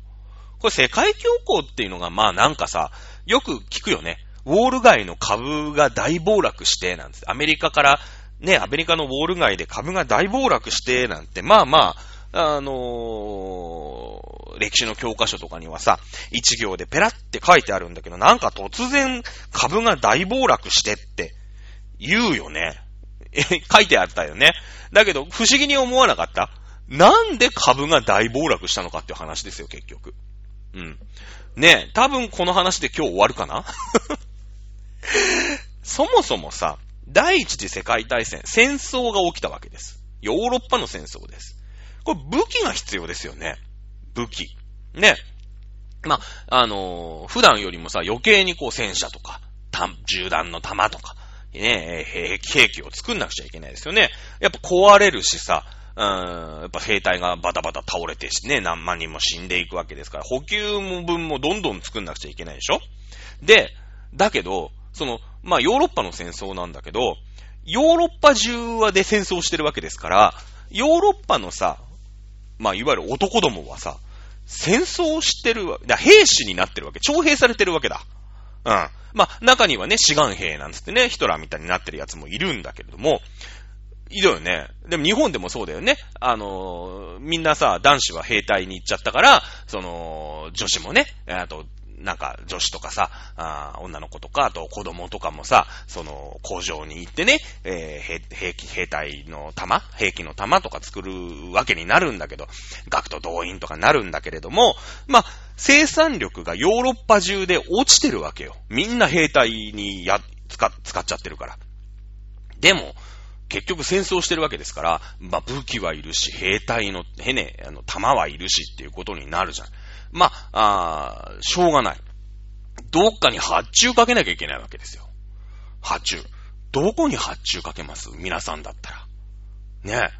これ世界恐慌っていうのが、まあなんかさ、よく聞くよね。ウォール街の株が大暴落して、なんつって、アメリカからね、アメリカのウォール街で株が大暴落して、なんて、まあまあ、あのー、歴史の教科書とかにはさ、一行でペラって書いてあるんだけど、なんか突然株が大暴落してって言うよね。書いてあったよね。だけど、不思議に思わなかったなんで株が大暴落したのかっていう話ですよ、結局。うん。ねえ多分この話で今日終わるかな？そもそもさ、第一次世界大戦、戦争が起きたわけです。ヨーロッパの戦争です。これ武器が必要ですよね。武器。ね。まあ、あのー、普段よりもさ、余計にこう戦車とか、銃弾の弾とか、ね、兵器を作んなくちゃいけないですよね。やっぱ壊れるしさ、うーん、やっぱ兵隊がバタバタ倒れてしね、何万人も死んでいくわけですから、補給も分もどんどん作んなくちゃいけないでしょで、だけど、その、まあ、ヨーロッパの戦争なんだけど、ヨーロッパ中はで戦争してるわけですから、ヨーロッパのさ、まあ、いわゆる男どもはさ、戦争をしてるわ、兵士になってるわけ。徴兵されてるわけだ。うん。まあ、中にはね、志願兵なんつってね、ヒトラーみたいになってるやつもいるんだけれども、いるよね。でも日本でもそうだよね。あのー、みんなさ、男子は兵隊に行っちゃったから、その、女子もね、えっと、なんか女子とかさ、あ女の子とか、あと子供とかもさ、その工場に行ってね、えー、兵器、兵隊の弾兵器の弾とか作るわけになるんだけど、学徒動員とかなるんだけれども、まあ、生産力がヨーロッパ中で落ちてるわけよ。みんな兵隊にや、使、使っちゃってるから。でも、結局戦争してるわけですから、まあ、武器はいるし、兵隊の、へね、あの、弾はいるしっていうことになるじゃん。まあ、あしょうがない。どっかに発注かけなきゃいけないわけですよ。発注。どこに発注かけます？皆さんだったら。ね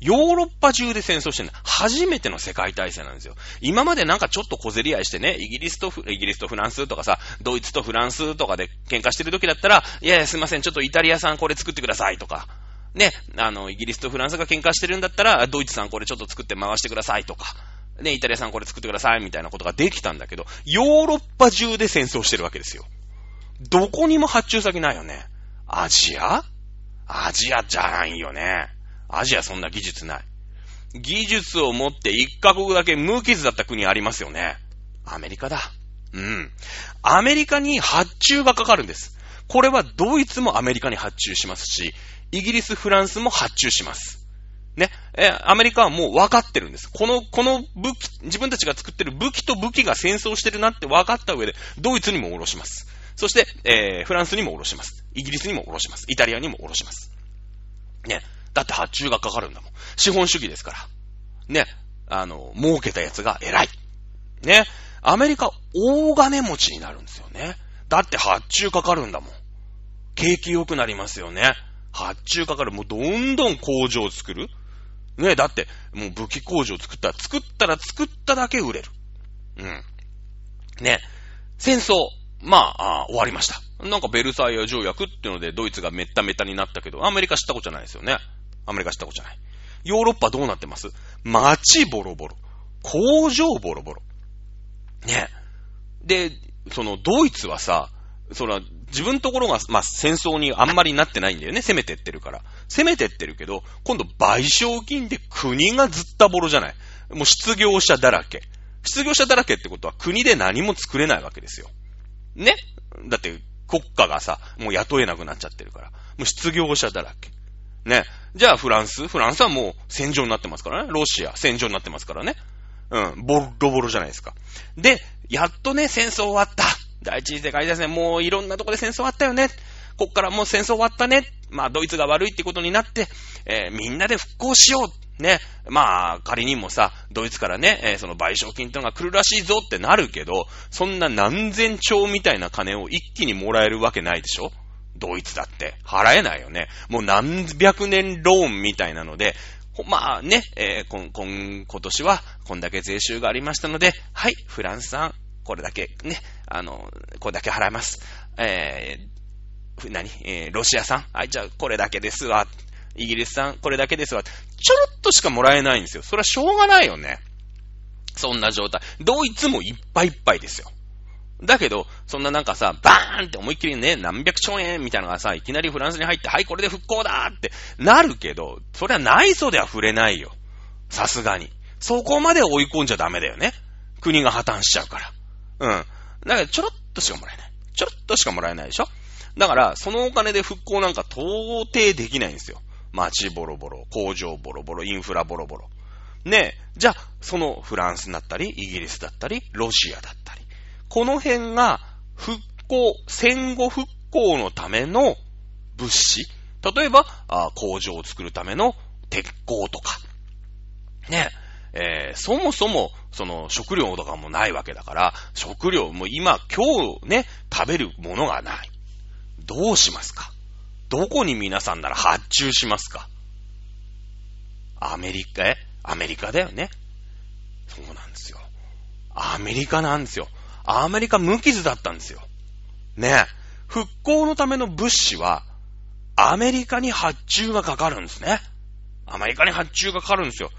ヨーロッパ中で戦争してるの。初めての世界大戦なんですよ。今までなんかちょっと小競り合いしてね、イギリスとイギリスとフランスとかさ、ドイツとフランスとかで喧嘩してる時だったら、いやいやすいません、ちょっとイタリアさんこれ作ってくださいとか、ね、あの、イギリスとフランスが喧嘩してるんだったら、ドイツさんこれちょっと作って回してくださいとか、ね、イタリアさんこれ作ってくださいみたいなことができたんだけど、ヨーロッパ中で戦争してるわけですよ。どこにも発注先ないよね。アジア？アジアじゃないよね。アジアそんな技術ない。技術を持って一カ国だけ無傷だった国ありますよね。アメリカだ。うん。アメリカに発注がかかるんです。これはドイツもアメリカに発注しますし、イギリス、フランスも発注します。ね。え、アメリカはもう分かってるんです。この、この武器、自分たちが作ってる武器と武器が戦争してるなって分かった上で、ドイツにも下ろします。そして、えー、フランスにも下ろします。イギリスにも下ろします。イタリアにも下ろします。ね。だって発注がかかるんだもん。資本主義ですから。ね。あの、儲けたやつが偉い。ね。アメリカ、大金持ちになるんですよね。だって発注かかるんだもん。景気良くなりますよね。発注かかる。もうどんどん工場を作る。ねだって、もう武器工場を作ったら、作ったら作っただけ売れる。うん。ね。戦争、まあ、あ終わりました。なんかベルサイユ条約っていうのでドイツがメッタメタになったけど、アメリカ知ったことじゃないですよね。アメリカ知ったことじゃない。ヨーロッパどうなってます？街ボロボロ。工場ボロボロ。ね。で、そのドイツはさ、その自分のところが、まあ、戦争にあんまりなってないんだよね。攻めてってるから。攻めてってるけど、今度賠償金で国がずったぼろじゃない。もう失業者だらけ。失業者だらけってことは国で何も作れないわけですよ。ね？だって国家がさ、もう雇えなくなっちゃってるから。もう失業者だらけ。ね？じゃあフランス？フランスはもう戦場になってますからね。ロシア戦場になってますからね。うん。ボロボロじゃないですか。で、やっとね、戦争終わった。第一次世界大戦、もういろんなとこで戦争終わったよね。こっからもう戦争終わったね。まあ、ドイツが悪いってことになって、えー、みんなで復興しよう。ね。まあ、仮にもさ、ドイツからね、えー、その賠償金ってのが来るらしいぞってなるけど、そんな何千兆みたいな金を一気にもらえるわけないでしょ？ドイツだって。払えないよね。もう何百年ローンみたいなので、まあね、えー、今、今、今年はこんだけ税収がありましたので、はい、フランスさん、これだけね、あの、これだけ払います。えー、何？えー、ロシアさん？はい、じゃあこれだけですわ。イギリスさん、これだけですわ。ちょろっとしかもらえないんですよ。それはしょうがないよね。そんな状態。ドイツもいっぱいいっぱいですよ。だけど、そんななんかさ、バーンって思いっきりね、何百兆円みたいなのがさ、いきなりフランスに入って、はい、これで復興だってなるけど、それは内装では触れないよ。さすがに。そこまで追い込んじゃダメだよね。国が破綻しちゃうから。うん。だからちょろっとしかもらえない。ちょろっとしかもらえないでしょだから、そのお金で復興なんか到底できないんですよ。街ボロボロ、工場ボロボロ、インフラボロボロ。ねえ、じゃあ、そのフランスだったり、イギリスだったり、ロシアだったり。この辺が復興、戦後復興のための物資。例えば、あ工場を作るための鉄鋼とか。ねえ、ー、そもそも、その、食料とかもないわけだから、食料も今、今日ね、食べるものがない。どうしますか？どこに皆さんなら発注しますか？アメリカへ？アメリカだよね。そうなんですよ。アメリカなんですよ。アメリカ無傷だったんですよ。ね復興のための物資は、アメリカに発注がかかるんですね。アメリカに発注がかかるんですよ。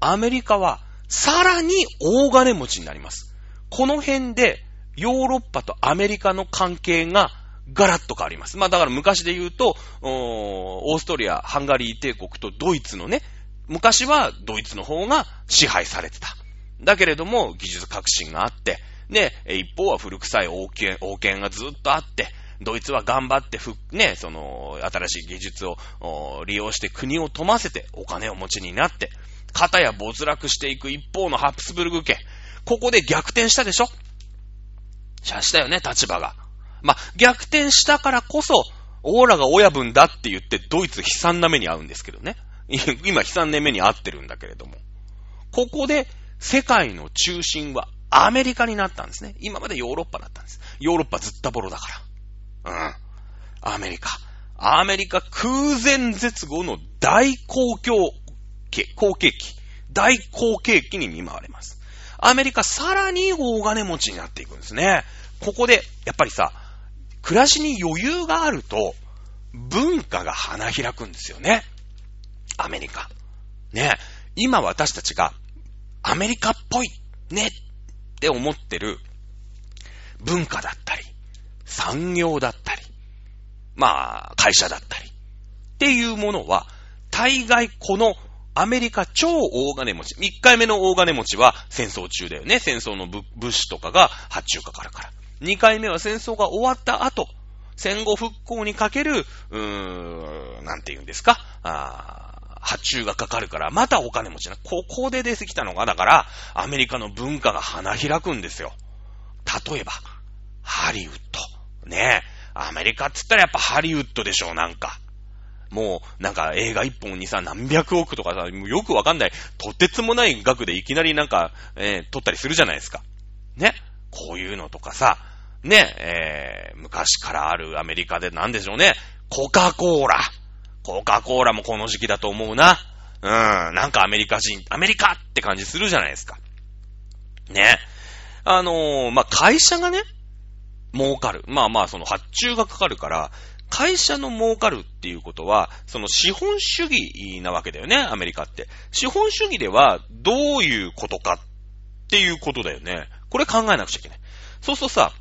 アメリカはさらに大金持ちになります。この辺でヨーロッパとアメリカの関係がガラッと変わります。まあだから昔で言うと、オーストリア、ハンガリー帝国とドイツのね、昔はドイツの方が支配されてた。だけれども技術革新があって、で、一方は古臭い王権、王権がずっとあって、ドイツは頑張って、ね、その、新しい技術を利用して国を富ませてお金を持ちになって、肩や没落していく一方のハプスブルグ家。ここで逆転したでしょ？したよね、立場が。まあ、逆転したからこそ、オーラが親分だって言ってドイツ悲惨な目に遭うんですけどね。今悲惨な目に遭ってるんだけれども。ここで世界の中心はアメリカになったんですね。今までヨーロッパだったんです。ヨーロッパずったぼろだから。うん。アメリカ。アメリカ空前絶後の大公共期、好景気。大好景気に見舞われます。アメリカさらに大金持ちになっていくんですね。ここで、やっぱりさ、暮らしに余裕があると、文化が花開くんですよね。アメリカ。ね。今私たちが、アメリカっぽい、ね、って思ってる文化だったり、産業だったり、まあ、会社だったり、っていうものは、大概このアメリカ超大金持ち。1回目の大金持ちは戦争中だよね。戦争の物資とかが発注かかるから。2回目は戦争が終わった後、戦後復興にかける、うーん、なんて言うんですか、あ発注がかかるから、またお金持ちな。ここで出てきたのが、だから、アメリカの文化が花開くんですよ。例えば、ハリウッド。ねえ。アメリカって言ったらやっぱハリウッドでしょ、なんか。もう、なんか映画一本にさ、何百億とかさ、よくわかんない、とてつもない額でいきなりなんか、えー、撮ったりするじゃないですか。ね。こういうのとかさ、ね、えー、昔からあるアメリカでなんでしょうね。コカ・コーラ。コカ・コーラもこの時期だと思うな。うん、なんかアメリカ人、アメリカって感じするじゃないですか。ね。あのー、まあ、会社がね、儲かる。まあまあ、その発注がかかるから、会社の儲かるっていうことは、その資本主義なわけだよね、アメリカって。資本主義ではどういうことかっていうことだよね。これ考えなくちゃいけない。そうするとさ、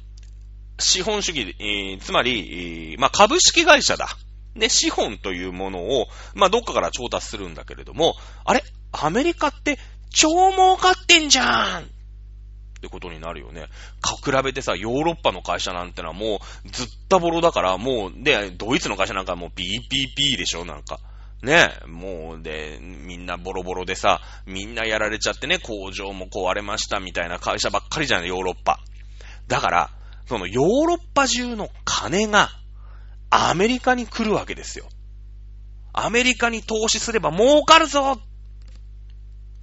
資本主義、えー、つまり、えー、まあ、株式会社だ。で、資本というものを、まあ、どっかから調達するんだけれども、あれ？アメリカって超儲かってんじゃんってことになるよね。か、比べてさ、ヨーロッパの会社なんてのはもう、ずったぼろだから、もう、で、ドイツの会社なんかもう PPP でしょ、なんか。ね、もう、で、みんなボロボロでさ、みんなやられちゃってね、工場も壊れましたみたいな会社ばっかりじゃん、ヨーロッパ。だから、そのヨーロッパ中の金が、アメリカに来るわけですよ。アメリカに投資すれば儲かるぞ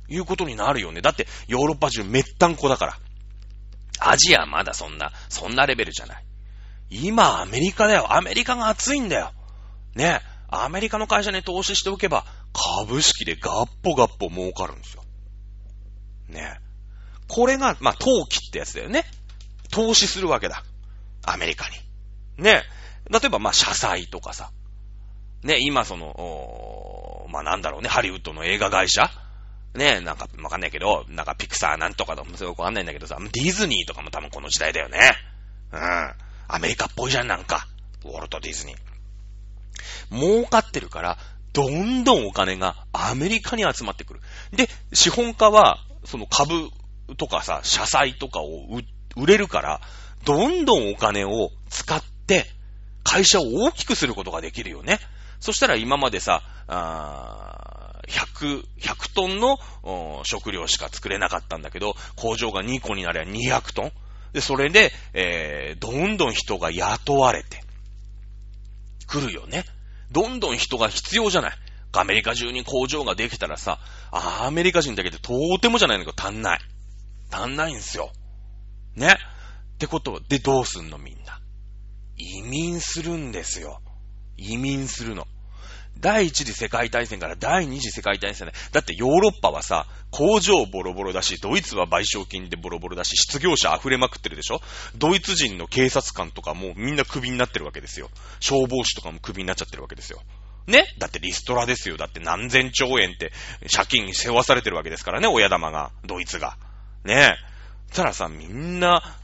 いうことになるよね。だって、ヨーロッパ中めったんこだから。アジアまだそんな、そんなレベルじゃない。今、アメリカだよ。アメリカが熱いんだよ。ね。アメリカの会社に投資しておけば、株式でガッポガッポ儲かるんですよ。ね。これが、まあ、投機ってやつだよね。投資するわけだ。アメリカに。ね。例えば、まあ、社債とかさ。ね、今その、まあ、なんだろうね、ハリウッドの映画会社ねなんかわかんないけど、なんかピクサーなんとかともすごくわかんないんだけどさ、ディズニーとかも多分この時代だよね。うん。アメリカっぽいじゃん、なんか。ウォルト・ディズニー。儲かってるから、どんどんお金がアメリカに集まってくる。で、資本家は、その株とかさ、社債とかを売れるから、どんどんお金を使って、会社を大きくすることができるよね。そしたら今までさ、あ100、100トンの食料しか作れなかったんだけど、工場が2個になれば200トン。で、それで、えー、どんどん人が雇われて、来るよね。どんどん人が必要じゃない。アメリカ中に工場ができたらさ、アメリカ人だけでとーてもじゃないのか足んない。足んないんすよ。ね。ってことでどうすんのみんな。移民するんですよ。移民するの。第一次世界大戦から第二次世界大戦ね。だってヨーロッパはさ、工場ボロボロだし、ドイツは賠償金でボロボロだし、失業者溢れまくってるでしょ？ドイツ人の警察官とかもみんなクビになってるわけですよ。消防士とかもクビになっちゃってるわけですよ。ね？だってリストラですよ。だって何千兆円って借金に背負わされてるわけですからね、親玉が、ドイツが。ね？え。たらさ、みんな、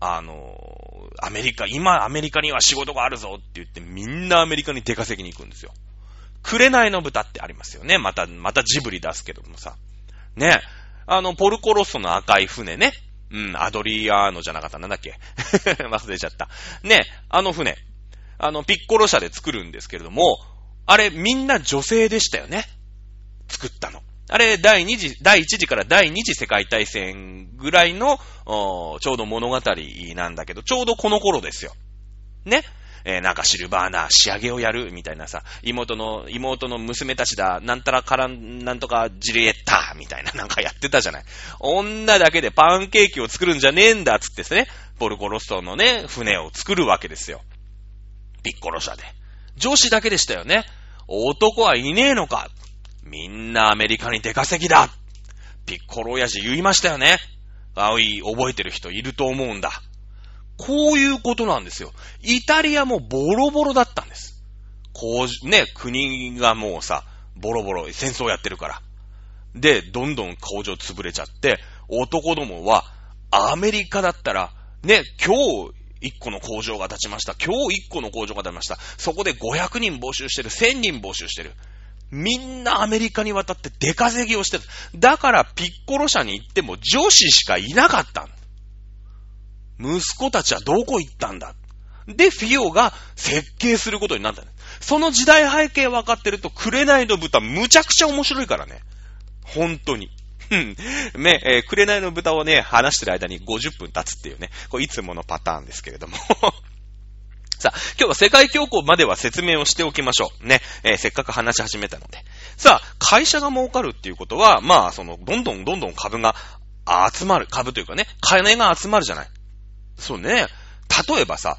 あの、アメリカ、今アメリカには仕事があるぞって言ってみんなアメリカに出稼ぎに行くんですよ。紅の豚ってありますよね。また、またジブリ出すけどもさ。ね。あの、ポルコロッソの赤い船ね。うん、アドリアーノじゃなかったなんだっけ 忘れちゃった。ね、あの船。あの、ピッコロ車で作るんですけれども、あれみんな女性でしたよね。作ったの。あれ、第二次、第一次から第二次世界大戦ぐらいの、ちょうど物語なんだけど、ちょうどこの頃ですよ。ね。えー、なんかシルバーナ仕上げをやるみたいなさ、妹の、妹の娘たちだ、なんたらからなんとかジリエッタみたいななんかやってたじゃない。女だけでパンケーキを作るんじゃねえんだっつってですね、ポルコロストのね、船を作るわけですよ。ピッコロ社で。女子だけでしたよね。男はいねえのか。みんなアメリカに出稼ぎだ。ピッコロ親父言いましたよね。あい、覚えてる人いると思うんだ。こういうことなんですよ。イタリアもボロボロだったんです。こう、ね、国がもうさ、ボロボロ、戦争やってるから。で、どんどん工場潰れちゃって、男どもは、アメリカだったら、ね、今日、一個の工場が立ちました。今日一個の工場が立ちました。そこで500人募集してる。1000人募集してる。みんなアメリカに渡って出稼ぎをしてる。だからピッコロ社に行っても女子しかいなかった息子たちはどこ行ったんだ？で、フィオが設計することになったその時代背景分かってると、紅の豚むちゃくちゃ面白いからね。本当に。うん。ね、えー、紅の豚をね、話してる間に50分経つっていうね、これいつものパターンですけれども。さあ、今日は世界恐慌までは説明をしておきましょう。ね。えー、せっかく話し始めたので。さあ、会社が儲かるっていうことは、まあ、その、どんどんどんどん株が集まる。株というかね、金が集まるじゃない。そうね。例えばさ、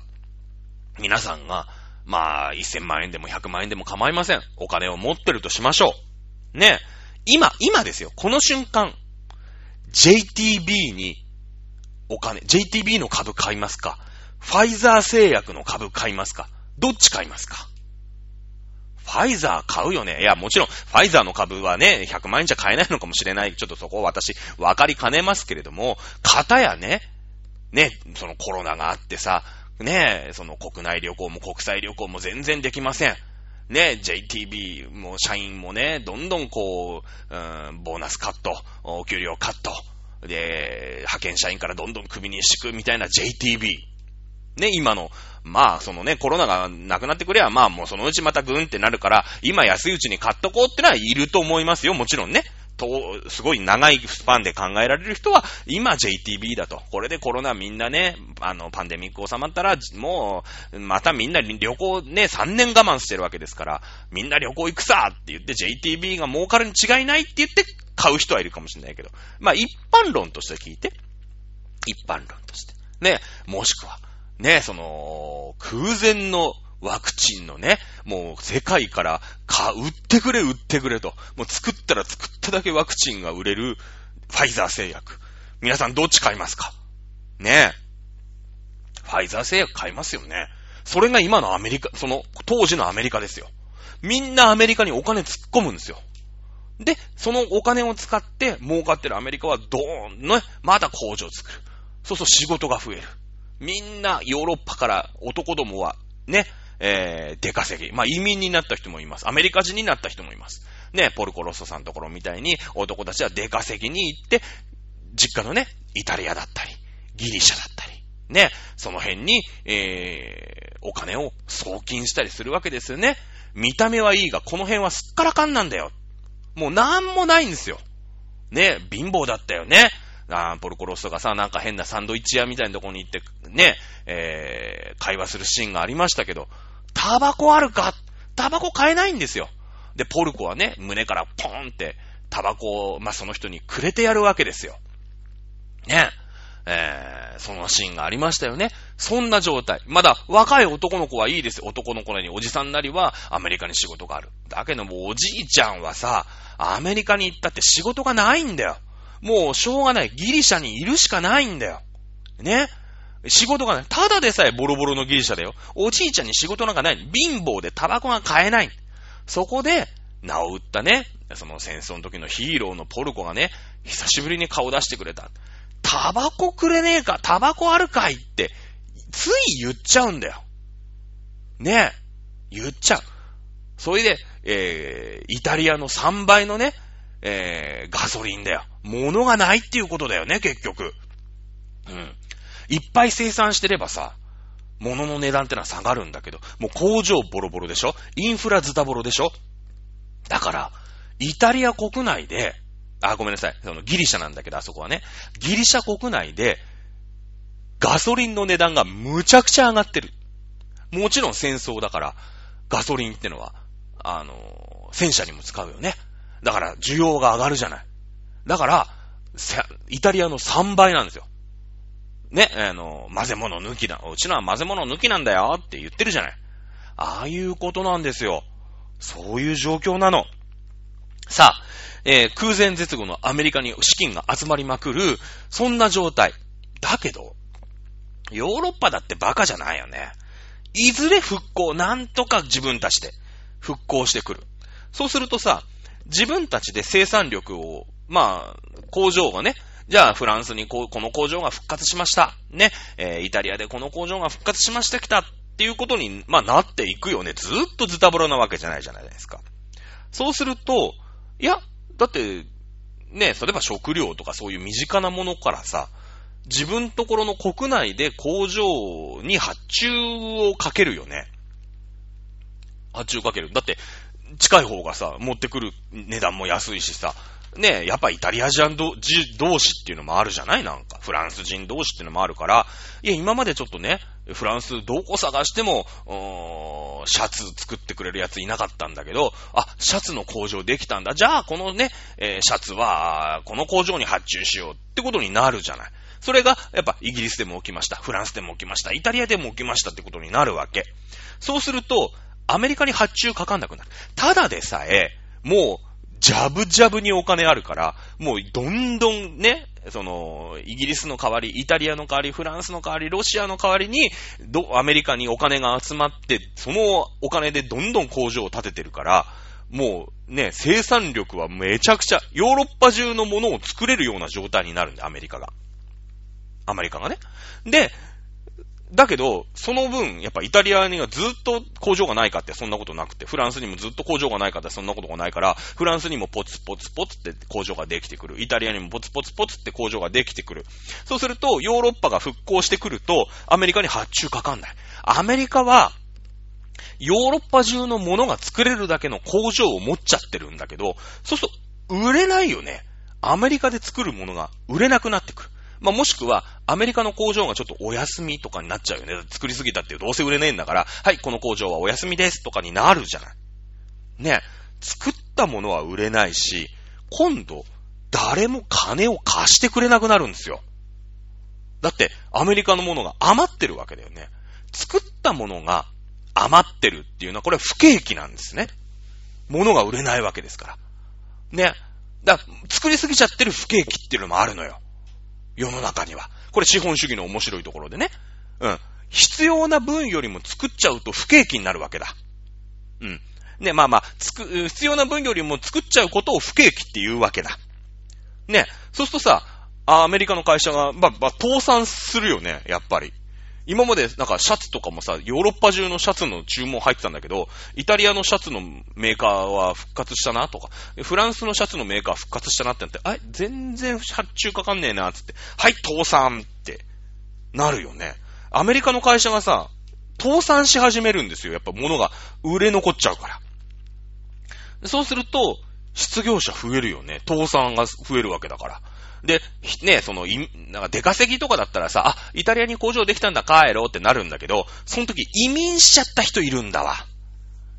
皆さんが、まあ、1000万円でも100万円でも構いません。お金を持ってるとしましょう。ね。今、今ですよ。この瞬間、JTB にお金、JTB の株買いますか？ファイザー製薬の株買いますか？どっち買いますか？ファイザー買うよね。いや、もちろん、ファイザーの株はね、100万円じゃ買えないのかもしれない。ちょっとそこを私、わかりかねますけれども、型やね、ね、そのコロナがあってさ、ね、その国内旅行も国際旅行も全然できません。ね、JTB も社員もね、どんどんこう、うん、ボーナスカット、お給料カット、で、派遣社員からどんどん首に敷くみたいな JTB。ね、今の、まあ、そのね、コロナがなくなってくれば、まあもうそのうちまたグーンってなるから、今安いうちに買っとこうってのはいると思いますよ、もちろんね。と、すごい長いスパンで考えられる人は、今 JTB だと。これでコロナみんなね、あの、パンデミック収まったら、もう、またみんな旅行ね、3年我慢してるわけですから、みんな旅行行くさって言って JTB が儲かるに違いないって言って買う人はいるかもしれないけど、まあ一般論として聞いて、一般論として。ね、もしくは、ね、その、空前のワクチンのね、もう世界からか、売ってくれ売ってくれと。もう作ったら作っただけワクチンが売れるファイザー製薬。皆さんどっち買いますか？ねえ。ファイザー製薬買いますよね。それが今のアメリカ、その当時のアメリカですよ。みんなアメリカにお金突っ込むんですよ。で、そのお金を使って儲かってるアメリカはドーンね、また工場を作る。そうすると仕事が増える。みんなヨーロッパから男どもはね、えー、出稼ぎ。まあ、移民になった人もいます。アメリカ人になった人もいます。ね、ポルコロッソさんのところみたいに男たちは出稼ぎに行って、実家のね、イタリアだったり、ギリシャだったり、ね、その辺に、えー、お金を送金したりするわけですよね。見た目はいいが、この辺はすっからかんなんだよ。もうなんもないんですよ。ね、貧乏だったよね。あポルコロスとかさ、なんか変なサンドイッチ屋みたいなとこに行って、ね、えー、会話するシーンがありましたけど、タバコあるか？タバコ買えないんですよ。で、ポルコはね、胸からポーンって、タバコを、まあ、その人にくれてやるわけですよ。ね。えー、そのシーンがありましたよね。そんな状態。まだ若い男の子はいいですよ。男の子なりおじさんなりはアメリカに仕事がある。だけどもおじいちゃんはさ、アメリカに行ったって仕事がないんだよ。もうしょうがない。ギリシャにいるしかないんだよ。ね。仕事がない。ただでさえボロボロのギリシャだよ。おじいちゃんに仕事なんかない。貧乏でタバコが買えない。そこで、名を売ったね、その戦争の時のヒーローのポルコがね、久しぶりに顔出してくれた。タバコくれねえかタバコあるかいって、つい言っちゃうんだよ。ねえ。言っちゃう。それで、えー、イタリアの3倍のね、えー、ガソリンだよ。物がないっていうことだよね、結局。うん。いっぱい生産してればさ、物の値段ってのは下がるんだけど、もう工場ボロボロでしょ？インフラズタボロでしょ？だから、イタリア国内で、あ、ごめんなさい。そのギリシャなんだけど、あそこはね。ギリシャ国内で、ガソリンの値段がむちゃくちゃ上がってる。もちろん戦争だから、ガソリンってのは、あの、戦車にも使うよね。だから、需要が上がるじゃない。だから、イタリアの3倍なんですよ。ね、あの、混ぜ物抜きだ。うちのは混ぜ物抜きなんだよって言ってるじゃない。ああいうことなんですよ。そういう状況なの。さあ、えー、空前絶後のアメリカに資金が集まりまくる、そんな状態。だけど、ヨーロッパだってバカじゃないよね。いずれ復興、なんとか自分たちで復興してくる。そうするとさ、自分たちで生産力を、まあ、工場がね、じゃあ、フランスにここの工場が復活しました。ね。えー、イタリアでこの工場が復活しましたきたっていうことに、まあ、なっていくよね。ずっとズタボロなわけじゃないじゃないですか。そうすると、いや、だって、ね、例えば食料とかそういう身近なものからさ、自分ところの国内で工場に発注をかけるよね。発注かける。だって、近い方がさ、持ってくる値段も安いしさ、ねやっぱイタリア人同士っていうのもあるじゃない？なんか。フランス人同士っていうのもあるから、いや、今までちょっとね、フランスどこ探しても、シャツ作ってくれるやついなかったんだけど、あ、シャツの工場できたんだ。じゃあ、このね、えー、シャツは、この工場に発注しようってことになるじゃない。それが、やっぱ、イギリスでも起きました。フランスでも起きました。イタリアでも起きましたってことになるわけ。そうすると、アメリカに発注かかんなくなる。ただでさえ、もう、ジャブジャブにお金あるから、もうどんどんね、その、イギリスの代わり、イタリアの代わり、フランスの代わり、ロシアの代わりに、ど、アメリカにお金が集まって、そのお金でどんどん工場を建ててるから、もうね、生産力はめちゃくちゃ、ヨーロッパ中のものを作れるような状態になるんだ、アメリカが。アメリカがね。で、だけど、その分、やっぱイタリアにはずっと工場がないかってそんなことなくて、フランスにもずっと工場がないかってそんなことがないから、フランスにもポツポツポツって工場ができてくる。イタリアにもポツポツポツって工場ができてくる。そうすると、ヨーロッパが復興してくると、アメリカに発注かかんない。アメリカは、ヨーロッパ中のものが作れるだけの工場を持っちゃってるんだけど、そうすると、売れないよね。アメリカで作るものが売れなくなってくる。まあ、もしくは、アメリカの工場がちょっとお休みとかになっちゃうよね。作りすぎたってどうせ売れねえんだから、はい、この工場はお休みですとかになるじゃない。ね。作ったものは売れないし、今度、誰も金を貸してくれなくなるんですよ。だって、アメリカのものが余ってるわけだよね。作ったものが余ってるっていうのは、これは不景気なんですね。物が売れないわけですから。ね。だから作りすぎちゃってる不景気っていうのもあるのよ。世の中には。これ資本主義の面白いところでね。うん。必要な分よりも作っちゃうと不景気になるわけだ。うん。ね、まあまあ、つく、必要な分よりも作っちゃうことを不景気って言うわけだ。ね。そうするとさ、アメリカの会社が、ば、ば、倒産するよね、やっぱり。今までなんかシャツとかもさ、ヨーロッパ中のシャツの注文入ってたんだけど、イタリアのシャツのメーカーは復活したなとか、フランスのシャツのメーカー復活したなってなって、あれ、全然発注かかんねえな、つって、はい、倒産ってなるよね。アメリカの会社がさ、倒産し始めるんですよ。やっぱ物が売れ残っちゃうから。そうすると、失業者増えるよね。倒産が増えるわけだから。で、ね、その、なんか出稼ぎとかだったらさ、あ、イタリアに工場できたんだ、帰ろうってなるんだけど、その時移民しちゃった人いるんだわ。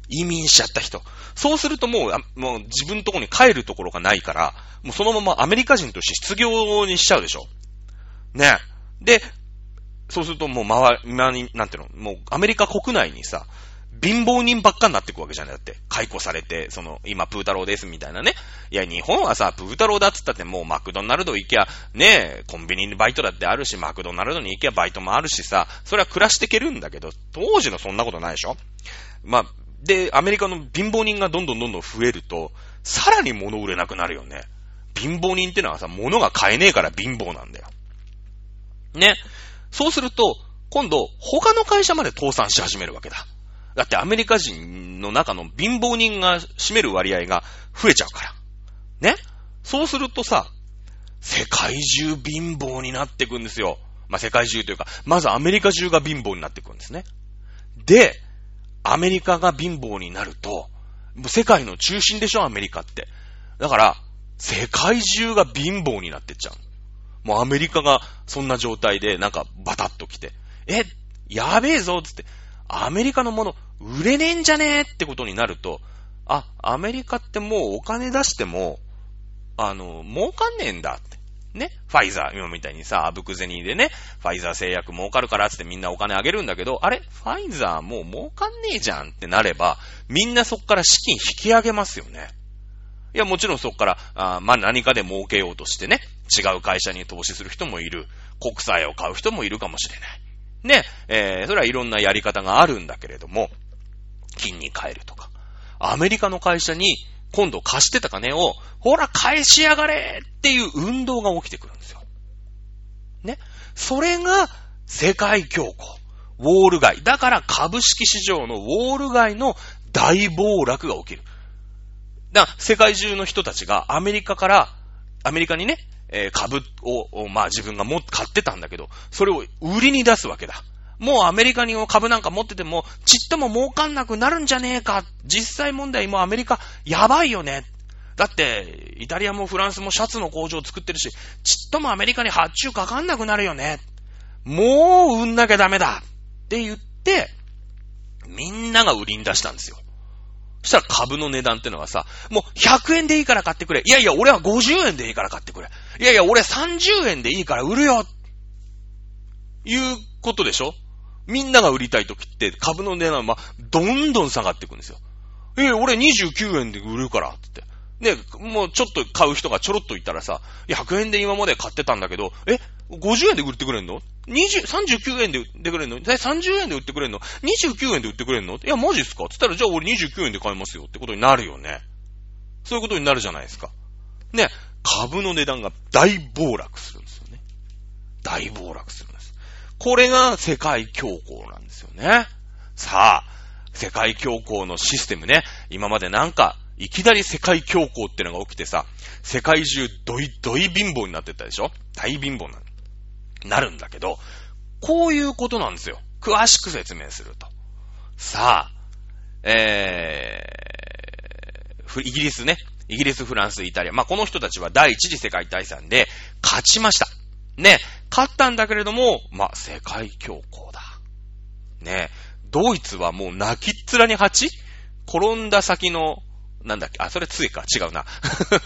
移民しちゃった人。そうするともう、もう自分のとこに帰るところがないから、もうそのままアメリカ人として失業にしちゃうでしょ。ね。で、そうするともう周り、今に、なんていうの、もうアメリカ国内にさ、貧乏人ばっかになっていくわけじゃないだって。解雇されて、その、今、プー太郎ですみたいなね。いや、日本はさ、プー太郎だっつったってもうマクドナルド行きゃ、ねえコンビニにバイトだってあるし、マクドナルドに行きゃバイトもあるしさ、それは暮らしていけるんだけど、当時のそんなことないでしょまあ、で、アメリカの貧乏人がどんどんどんどん増えると、さらに物売れなくなるよね。貧乏人ってのはさ、物が買えねえから貧乏なんだよ。ね。そうすると、今度、他の会社まで倒産し始めるわけだ。だってアメリカ人の中の貧乏人が占める割合が増えちゃうから。ね？そうするとさ、世界中貧乏になっていくんですよ。まあ、世界中というか、まずアメリカ中が貧乏になっていくんですね。で、アメリカが貧乏になると、もう世界の中心でしょ、アメリカって。だから、世界中が貧乏になってっちゃう。もうアメリカがそんな状態でなんかバタッと来て、え、やべえぞつって、アメリカのもの、売れねえんじゃねえってことになると、あ、アメリカってもうお金出しても、あの、儲かんねえんだって。ね？ファイザー、今みたいにさ、あぶく銭でね、ファイザー製薬儲かるからってみんなお金あげるんだけど、あれ？ファイザーもう儲かんねえじゃんってなれば、みんなそっから資金引き上げますよね。いや、もちろんそっから、あまあ何かで儲けようとしてね、違う会社に投資する人もいる。国債を買う人もいるかもしれない。ね、えー、それはいろんなやり方があるんだけれども、金に変えるとか。アメリカの会社に今度貸してた金を、ほら返しやがれっていう運動が起きてくるんですよ。ね。それが世界恐慌。ウォール街。だから株式市場のウォール街の大暴落が起きる。だから世界中の人たちがアメリカから、アメリカにね、えー、株を、まあ自分がも買ってたんだけど、それを売りに出すわけだ。もうアメリカに株なんか持ってても、ちっとも儲かんなくなるんじゃねえか。実際問題もうアメリカやばいよね。だって、イタリアもフランスもシャツの工場を作ってるし、ちっともアメリカに発注かかんなくなるよね。もう売んなきゃダメだって言って、みんなが売りに出したんですよ。そしたら株の値段ってのはさ、もう100円でいいから買ってくれ。いやいや、俺は50円でいいから買ってくれ。いやいや、俺30円でいいから売るよ。いうことでしょ？みんなが売りたい時って株の値段はどんどん下がっていくんですよ。え、俺29円で売るから、って。ね、もうちょっと買う人がちょろっといたらさ、100円で今まで買ってたんだけど、え、50円で売ってくれんの ?20、39円で売ってくれんの ?30 円で売ってくれんの ?29 円で売ってくれんの？いや、マジっすか？つったら、じゃあ俺29円で買いますよってことになるよね。そういうことになるじゃないですか。ね、株の値段が大暴落するんですよね。大暴落するんです。これが世界恐慌なんですよね。さあ、世界恐慌のシステムね、今までなんかいきなり世界恐慌ってのが起きてさ、世界中ドイドイ貧乏になってったでしょ？大貧乏な、なるんだけど、こういうことなんですよ。詳しく説明すると。さあ、えー、イギリスね。イギリス、フランス、イタリア。まあ、この人たちは第一次世界大戦で勝ちました。ね。勝ったんだけれども、まあ、世界恐慌だ。ね。ドイツはもう泣きっ面に蜂転んだ先のなんだっけ、あ、それついか、違うな。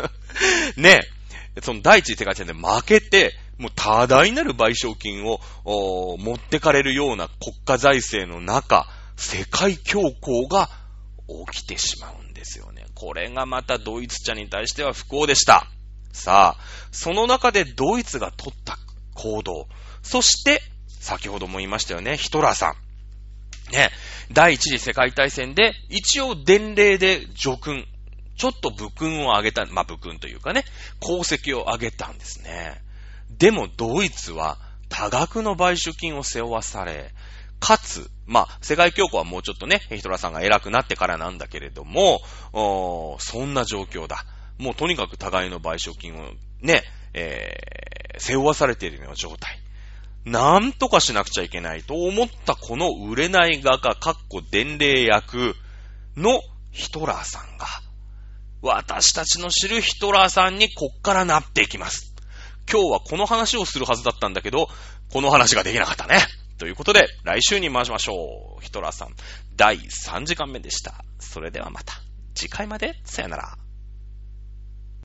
ねその第一次世界大戦で負けて、もう多大なる賠償金を持ってかれるような国家財政の中、世界恐慌が起きてしまうんですよ。これがまたドイツ茶に対しては不幸でした。さあ、その中でドイツが取った行動、そして、先ほども言いましたよね、ヒトラーさん。ね、第一次世界大戦で、一応伝令で叙勲、ちょっと武勲を上げた、まあ、武勲というかね、功績を上げたんですね。でもドイツは多額の賠償金を背負わされ、かつ、まあ、世界恐慌はもうちょっとね、ヒトラーさんが偉くなってからなんだけれども、そんな状況だ。もうとにかく互いの賠償金をね、えー、背負わされているような状態。なんとかしなくちゃいけないと思ったこの売れない画家、かっこ伝令役のヒトラーさんが、私たちの知るヒトラーさんにこっからなっていきます。今日はこの話をするはずだったんだけど、この話ができなかったね。ということで、来週に回しましょう。ヒトラーさん、第3時間目でした。それではまた、次回まで、さよなら。